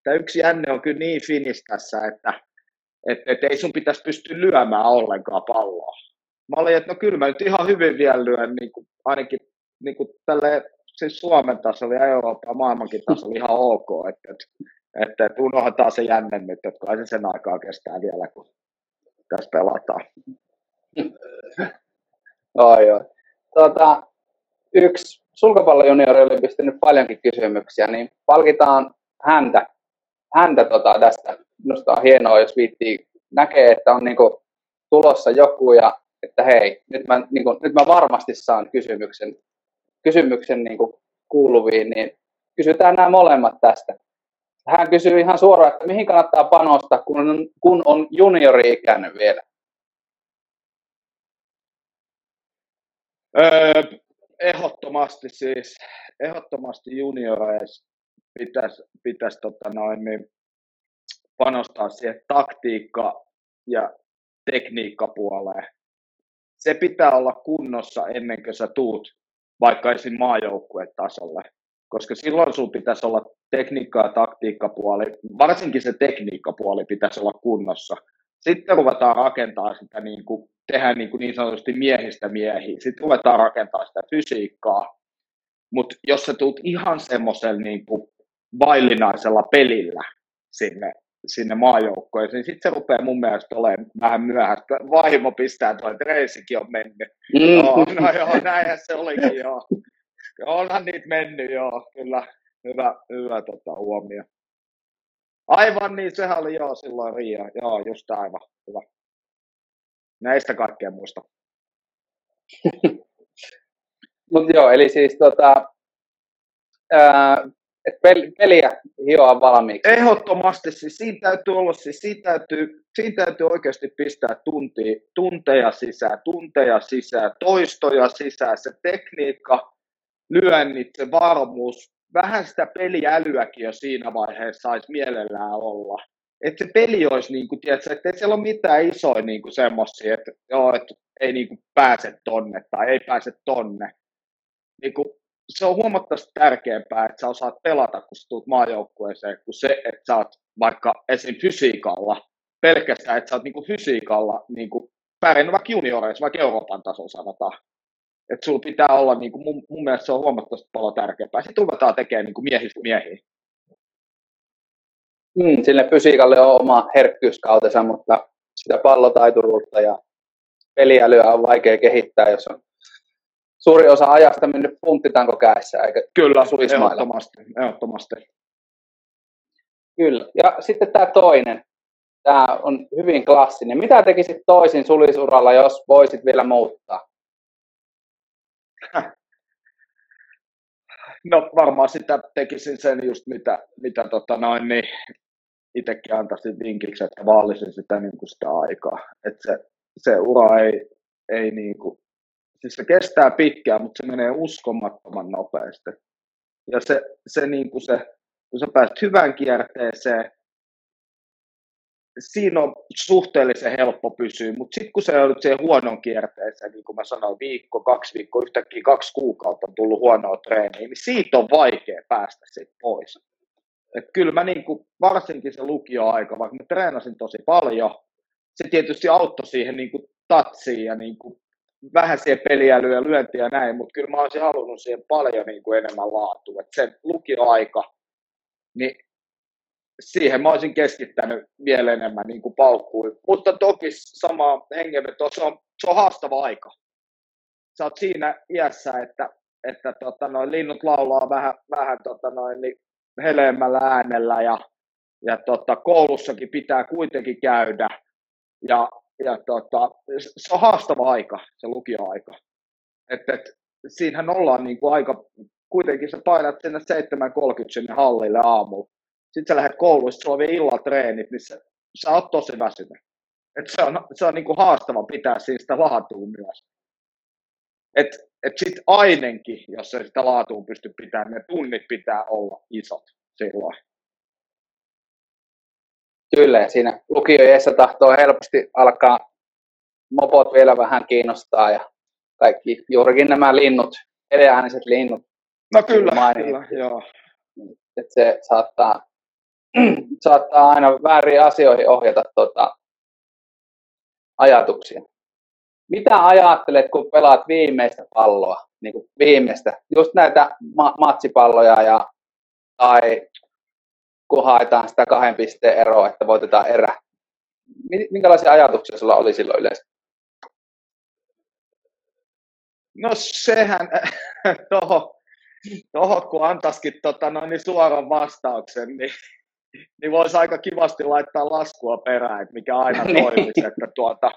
tämä yksi jänne on kyllä niin finis tässä, että et, et ei sun pitäisi pystyä lyömään ollenkaan palloa. Mä olin, että no kyllä mä nyt ihan hyvin vielä lyön, niin kuin, ainakin niin kuin tälleen siis Suomen tasolla ja Euroopan maailmankin tasolla ihan ok, että, että, että unohdetaan se jänne nyt, että kai se sen aikaa kestää vielä, kun tässä pelataan. Oi, joo. Tota, yksi sulkapallojuniori oli pistänyt paljonkin kysymyksiä, niin palkitaan häntä, häntä tota tästä. Minusta on hienoa, jos viittii näkee, että on niinku tulossa joku ja että hei, nyt mä, niinku, nyt mä varmasti saan kysymyksen kysymyksen niin kuin kuuluviin, niin kysytään nämä molemmat tästä. Hän kysyy ihan suoraan, että mihin kannattaa panostaa, kun on, kun on juniori-ikäinen vielä? Öö, ehdottomasti siis, ehdottomasti junioreissa pitäisi, pitäisi tota noin, niin panostaa siihen taktiikka- ja tekniikkapuoleen. Se pitää olla kunnossa ennen kuin sä tuut vaikka esim. maajoukkuetasolle. Koska silloin sun pitäisi olla tekniikka- ja taktiikkapuoli, varsinkin se tekniikkapuoli pitäisi olla kunnossa. Sitten ruvetaan rakentaa sitä, niin kuin, tehdä niin, kuin niin sanotusti miehistä miehiä. Sitten ruvetaan rakentaa sitä fysiikkaa. Mutta jos sä tulet ihan semmoisella niin vaillinaisella pelillä sinne, sinne maajoukkoon, niin sitten se rupeaa mun mielestä olemaan vähän myöhäistä. Vaimo pistää tuo, että reisikin on mennyt. Mm. Joo, no joo, näinhän se olikin, joo. Onhan niitä mennyt, joo, kyllä. Hyvä, hyvä tota, huomio. Aivan niin, sehän oli joo silloin Ria. Joo, just aivan. Hyvä. Näistä kaikkea muista. Mutta joo, eli siis tota, ää, että peliä hioa valmiiksi. Ehdottomasti, siis siinä täytyy olla, siis siinä täytyy, siinä täytyy oikeasti pistää tuntia, tunteja sisään, tunteja sisään, toistoja sisään, se tekniikka, lyönnit, se varmuus, vähän sitä peliälyäkin jo siinä vaiheessa saisi mielellään olla. Että se peli olisi, niin kuin, tiedätkö, että ei siellä ole mitään isoja niin kuin semmoisia, että, joo, että ei niin kuin pääse tonne tai ei pääse tonne. Niin kuin, se on huomattavasti tärkeämpää, että sä osaat pelata, kun sä tulet maajoukkueeseen, kuin se, että sä oot vaikka esim. fysiikalla, pelkästään, että sä oot niinku fysiikalla niinku pärjännyt vaikka junioreissa, vaikka Euroopan tasolla sanotaan. Että sulla pitää olla, niinku, mun, mun mielestä se on huomattavasti paljon tärkeämpää. Sitten ruvetaan tekemään niinku miehistä miehiä. Mm, sille fysiikalle on oma herkkyyskautensa, mutta sitä pallotaituruutta ja peliälyä on vaikea kehittää, jos on suuri osa ajasta mennyt punttitanko käessä, eikä Kyllä, ehdottomasti, ehdottomasti. Kyllä. Ja sitten tämä toinen. Tämä on hyvin klassinen. Mitä tekisit toisin sulisuralla, jos voisit vielä muuttaa? No varmaan sitä tekisin sen just mitä, mitä tota noin, niin itsekin antaisin vinkiksi, että vaalisin sitä, niin kuin sitä aikaa. Että se, se ura ei, ei niin kuin siis se kestää pitkään, mutta se menee uskomattoman nopeasti. Ja se, se, niin kuin se kun sä pääset hyvään kierteeseen, siinä on suhteellisen helppo pysyä, mutta sitten kun se joudut siihen huonon kierteeseen, niin kuin mä sanoin, viikko, kaksi viikkoa, yhtäkkiä kaksi kuukautta on tullut huonoa treeniä, niin siitä on vaikea päästä sitten pois. Et kyllä mä niin kuin, varsinkin se lukioaika, vaikka mä treenasin tosi paljon, se tietysti auttoi siihen niin kuin tatsiin ja niin kuin vähän siihen peliälyä ja lyöntiä ja näin, mutta kyllä mä olisin halunnut siihen paljon niin kuin enemmän laatua. Että se lukioaika, niin siihen mä olisin keskittänyt vielä enemmän niin kuin paukkuun. Mutta toki sama hengenveto, se on, se on haastava aika. Sä oot siinä iässä, että, että tota, noin linnut laulaa vähän, vähän tota, noin, niin heleämmällä äänellä ja, ja tota, koulussakin pitää kuitenkin käydä. Ja, ja tota, se on haastava aika, se lukioaika. Et, et, siinähän ollaan niin kuin aika, kuitenkin sä painat sinne 7.30 sinne hallille aamulla sitten sä lähdet sitten sulla on vielä illatreenit, niin sä, sä oot tosi väsynyt. Et se on, se on niinku haastava pitää siinä sitä laatua myös. Et, et sit ainenkin, jos ei sitä laatua pysty pitämään, ne tunnit pitää olla isot silloin. Kyllä, siinä lukioiessa tahtoo helposti alkaa mopot vielä vähän kiinnostaa ja kaikki juurikin nämä linnut, edeääniset linnut. No kyllä, kyllä joo. Että se saattaa saattaa aina väärin asioihin ohjata tuota, ajatuksia. Mitä ajattelet, kun pelaat viimeistä palloa, niin kuin viimeistä, just näitä ma- matsipalloja ja, tai kun haetaan sitä kahden pisteen eroa, että voitetaan erä. Minkälaisia ajatuksia sulla oli silloin yleensä? No sehän, tuohon, toho, kun antaisikin tota, noin, niin suoran vastauksen, niin niin voisi aika kivasti laittaa laskua perään, että mikä aina niin. toimisi. että tuota,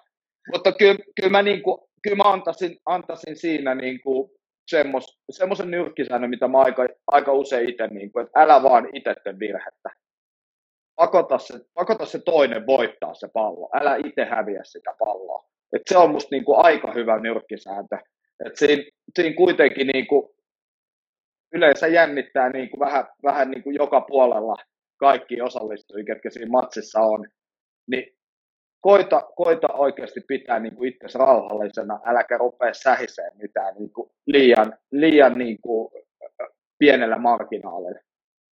mutta kyllä, kyllä mä, niin kuin, kyllä mä antaisin, antaisin siinä niin kuin semmos, semmoisen nyrkkisäännön, mitä mä aika, aika usein itse, niin kuin, että älä vaan itse tee virhettä. Pakota se, pakota se toinen voittaa se pallo. Älä itse häviä sitä palloa. Et se on musta niin kuin aika hyvä nyrkkisääntö. Et siinä, siinä kuitenkin niin kuin yleensä jännittää niin kuin vähän, vähän niin kuin joka puolella kaikki osallistujia, ketkä siinä matsissa on, niin koita, koita oikeasti pitää niin kuin itse rauhallisena, äläkä rupea sähiseen mitään niin kuin liian, liian niin kuin pienellä marginaalilla.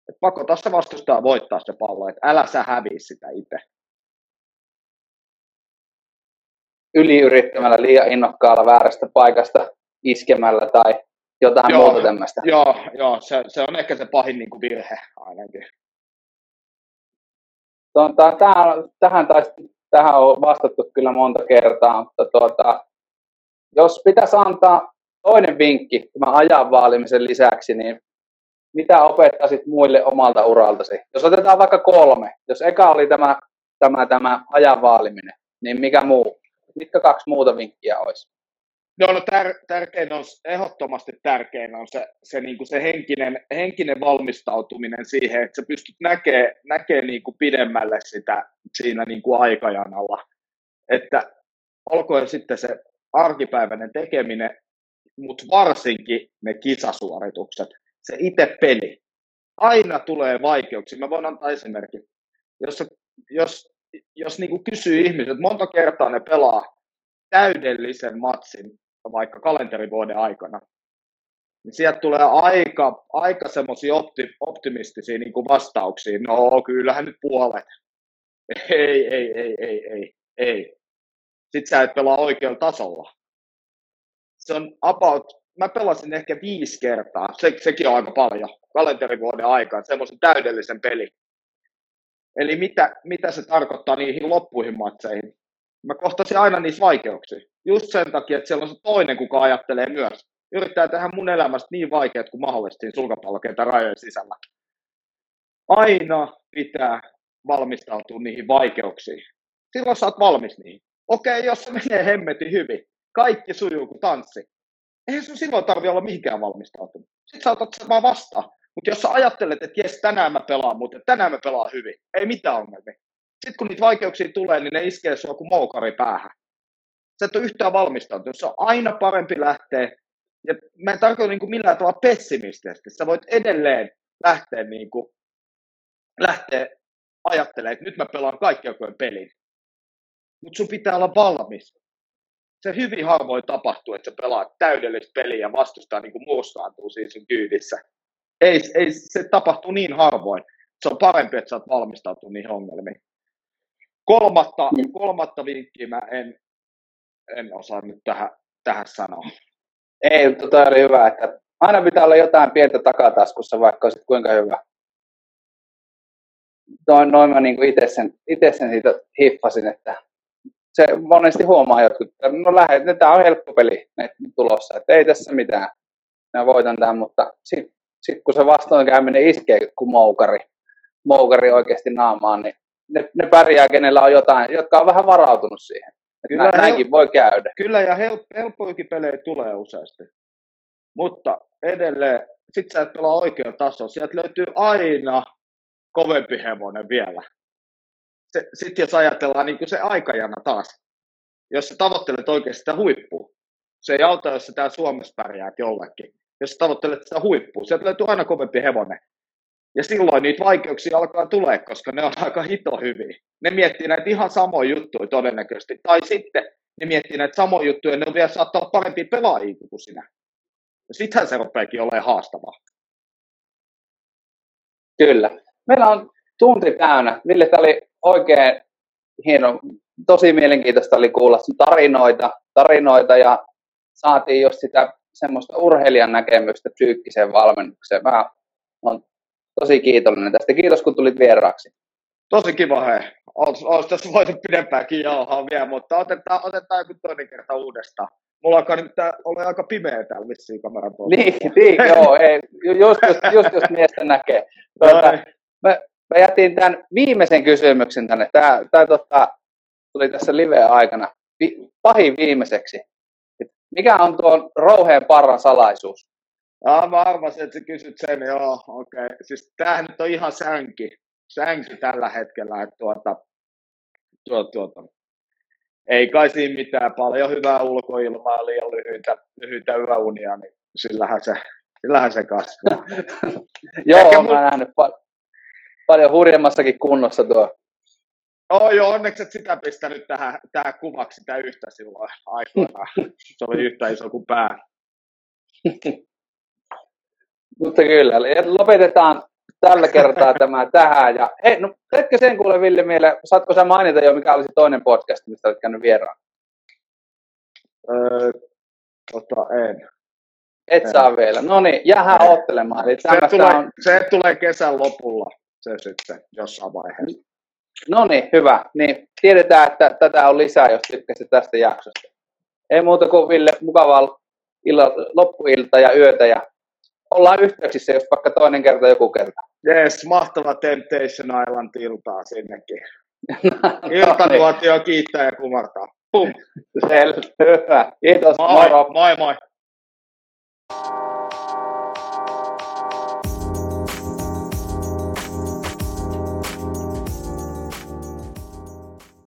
Et pakota se vastustaa voittaa se pallo, että älä sä häviä sitä itse. Yliyrittämällä liian innokkaalla väärästä paikasta iskemällä tai jotain joo, muuta tämmöistä. Joo, joo se, se, on ehkä se pahin niin kuin virhe ainakin. Tuota, tähän, tähän, taisi, tähän on vastattu kyllä monta kertaa, mutta tuota, jos pitäisi antaa toinen vinkki tämän ajan vaalimisen lisäksi, niin mitä opettaisit muille omalta uraltasi? Jos otetaan vaikka kolme, jos eka oli tämä, tämä, tämä ajan vaaliminen, niin mikä muu? Mitkä kaksi muuta vinkkiä olisi? No, no tär, tärkein on, ehdottomasti tärkein on se, se, niin kuin se henkinen, henkinen valmistautuminen siihen, että sä pystyt näkemään näkee niin kuin pidemmälle sitä siinä niin kuin aikajanalla. Että olkoon sitten se arkipäiväinen tekeminen, mutta varsinkin ne kisasuoritukset, se itse peli. Aina tulee vaikeuksia. Mä voin antaa esimerkin. Jos, jos, jos niin kuin kysyy ihmiset, monta kertaa ne pelaa täydellisen matsin vaikka kalenterivuoden aikana, niin sieltä tulee aika, aika semmoisia opti, optimistisia niin kuin vastauksia. No, kyllähän nyt puolet. Ei, ei, ei, ei, ei, ei. Sitten sä et pelaa oikealla tasolla. Se on about, mä pelasin ehkä viisi kertaa, se, sekin on aika paljon, kalenterivuoden aikaan, semmoisen täydellisen peli. Eli mitä, mitä se tarkoittaa niihin loppuihin matseihin? mä kohtasin aina niissä vaikeuksia. Just sen takia, että siellä on se toinen, kuka ajattelee myös. Yrittää tehdä mun elämästä niin vaikeat kuin mahdollisesti sulkapallokentän rajojen sisällä. Aina pitää valmistautua niihin vaikeuksiin. Silloin sä oot valmis niihin. Okei, jos se menee hemmetin hyvin, kaikki sujuu kuin tanssi. Eihän sun silloin tarvi olla mihinkään valmistautunut. Sitten sä otat sen vaan vastaan. Mutta jos sä ajattelet, että jes, tänään mä pelaan, mutta tänään mä pelaan hyvin, ei mitään ongelmia sitten kun niitä vaikeuksia tulee, niin ne iskee sua kuin moukari päähän. Sä et ole yhtään valmistautunut. Se on aina parempi lähteä. Ja mä en tarkoita niin millään tavalla pessimistisesti. Sä voit edelleen lähteä, niin kuin, lähteä ajattelemaan, että nyt mä pelaan kaikki pelin. Mutta sun pitää olla valmis. Se hyvin harvoin tapahtuu, että sä pelaat täydellistä peliä ja vastustaa niin kuin murskaantuu siinä sun kyydissä. Ei, ei, se tapahtuu niin harvoin. Se on parempi, että sä oot valmistautunut niihin ongelmiin. kolmatta, mm. kolmatta vinkkiä mä en, en osaa nyt tähän, tähän sanoa. Ei, mutta toi oli hyvä, että aina pitää olla jotain pientä takataskussa, vaikka olisit kuinka hyvä. Noin, noin mä niin itse sen, ite sen siitä hiffasin, että se monesti huomaa jotkut, että no lähdet, tämä on helppo peli tulossa, että ei tässä mitään. Mä voitan tämän, mutta sitten sit kun se vastoinkäyminen iskee kuin moukari, moukari oikeasti naamaan, niin ne, ne pärjää, kenellä on jotain, jotka on vähän varautunut siihen. Kyllä, näinkin voi käydä. Kyllä, ja help, helppoikin pelejä tulee useasti. Mutta edelleen, sit sä et pelaa oikein taso. Sieltä löytyy aina kovempi hevonen vielä. Sitten jos ajatellaan niin se aikajana taas, jos sä tavoittelet oikeasti sitä huippua, se ei auta, jos sä täällä Suomessa pärjäät jollekin. Jos sä tavoittelet sitä huippua, sieltä löytyy aina kovempi hevonen. Ja silloin niitä vaikeuksia alkaa tulee, koska ne on aika hito hyviä. Ne miettii näitä ihan samoja juttuja todennäköisesti. Tai sitten ne miettii näitä samoja juttuja, ja ne on vielä saattaa olla parempia pelaajia kuin sinä. Ja sittenhän se rupeakin olemaan haastavaa. Kyllä. Meillä on tunti täynnä. Ville, tämä oli oikein hieno, tosi mielenkiintoista oli kuulla tarinoita, tarinoita ja saatiin just sitä semmoista urheilijan näkemystä psyykkiseen valmennukseen. Mä olen tosi kiitollinen tästä. Kiitos, kun tulit vieraaksi. Tosi kiva, hei. Olisi tässä voinut pidempäänkin jauhaa vielä, mutta otetaan, otetaan joku toinen kerta uudestaan. Mulla alkaa nyt olla aika pimeä täällä vissiin kameran Niin, niin joo, ei, just, just, just, just miestä näkee. Tuota, mä, mä, jätin tämän viimeisen kysymyksen tänne. Tämä, tämä tota, tuli tässä live-aikana. Vi, pahin viimeiseksi. Mikä on tuon rouheen parran salaisuus? Ah, mä arvasin, että sä kysyt sen, joo, okei. Okay. Siis tämähän nyt on ihan sänki, sänki tällä hetkellä, että tuota, tuota, tuota, ei kai siinä mitään, paljon hyvää ulkoilmaa, liian lyhyitä, lyhyitä yöunia, niin sillähän se, sillähän se kasvaa. joo, Ehkä mä oon nähnyt pal- paljon hurjemmassakin kunnossa tuo. Oh, joo, onneksi et sitä pistänyt tähän, tähän kuvaksi sitä yhtä silloin aikoinaan. Se oli yhtä iso kuin pää. Mutta kyllä, lopetetaan tällä kertaa tämä tähän. Ja, hei, no etkö sen kuule Ville mieleen, saatko sä mainita jo, mikä olisi toinen podcast, mistä olet käynyt vieraan? Öö, tota, en. Et en. saa vielä. No niin, jäähän ottelemaan. Eli se, tulee, on... se tulee kesän lopulla, se sitten jossain vaiheessa. No niin, hyvä. Niin tiedetään, että tätä on lisää, jos tykkäsit tästä jaksosta. Ei muuta kuin Ville, mukavaa illa, loppuilta ja yötä ja ollaan yhteyksissä, jos vaikka toinen kerta joku kerta. Yes, mahtava Temptation Island-iltaa sinnekin. Iltanuotio kiittää ja kumartaa. Pum. Selvä. Kiitos. Moi, moi. moi. moi.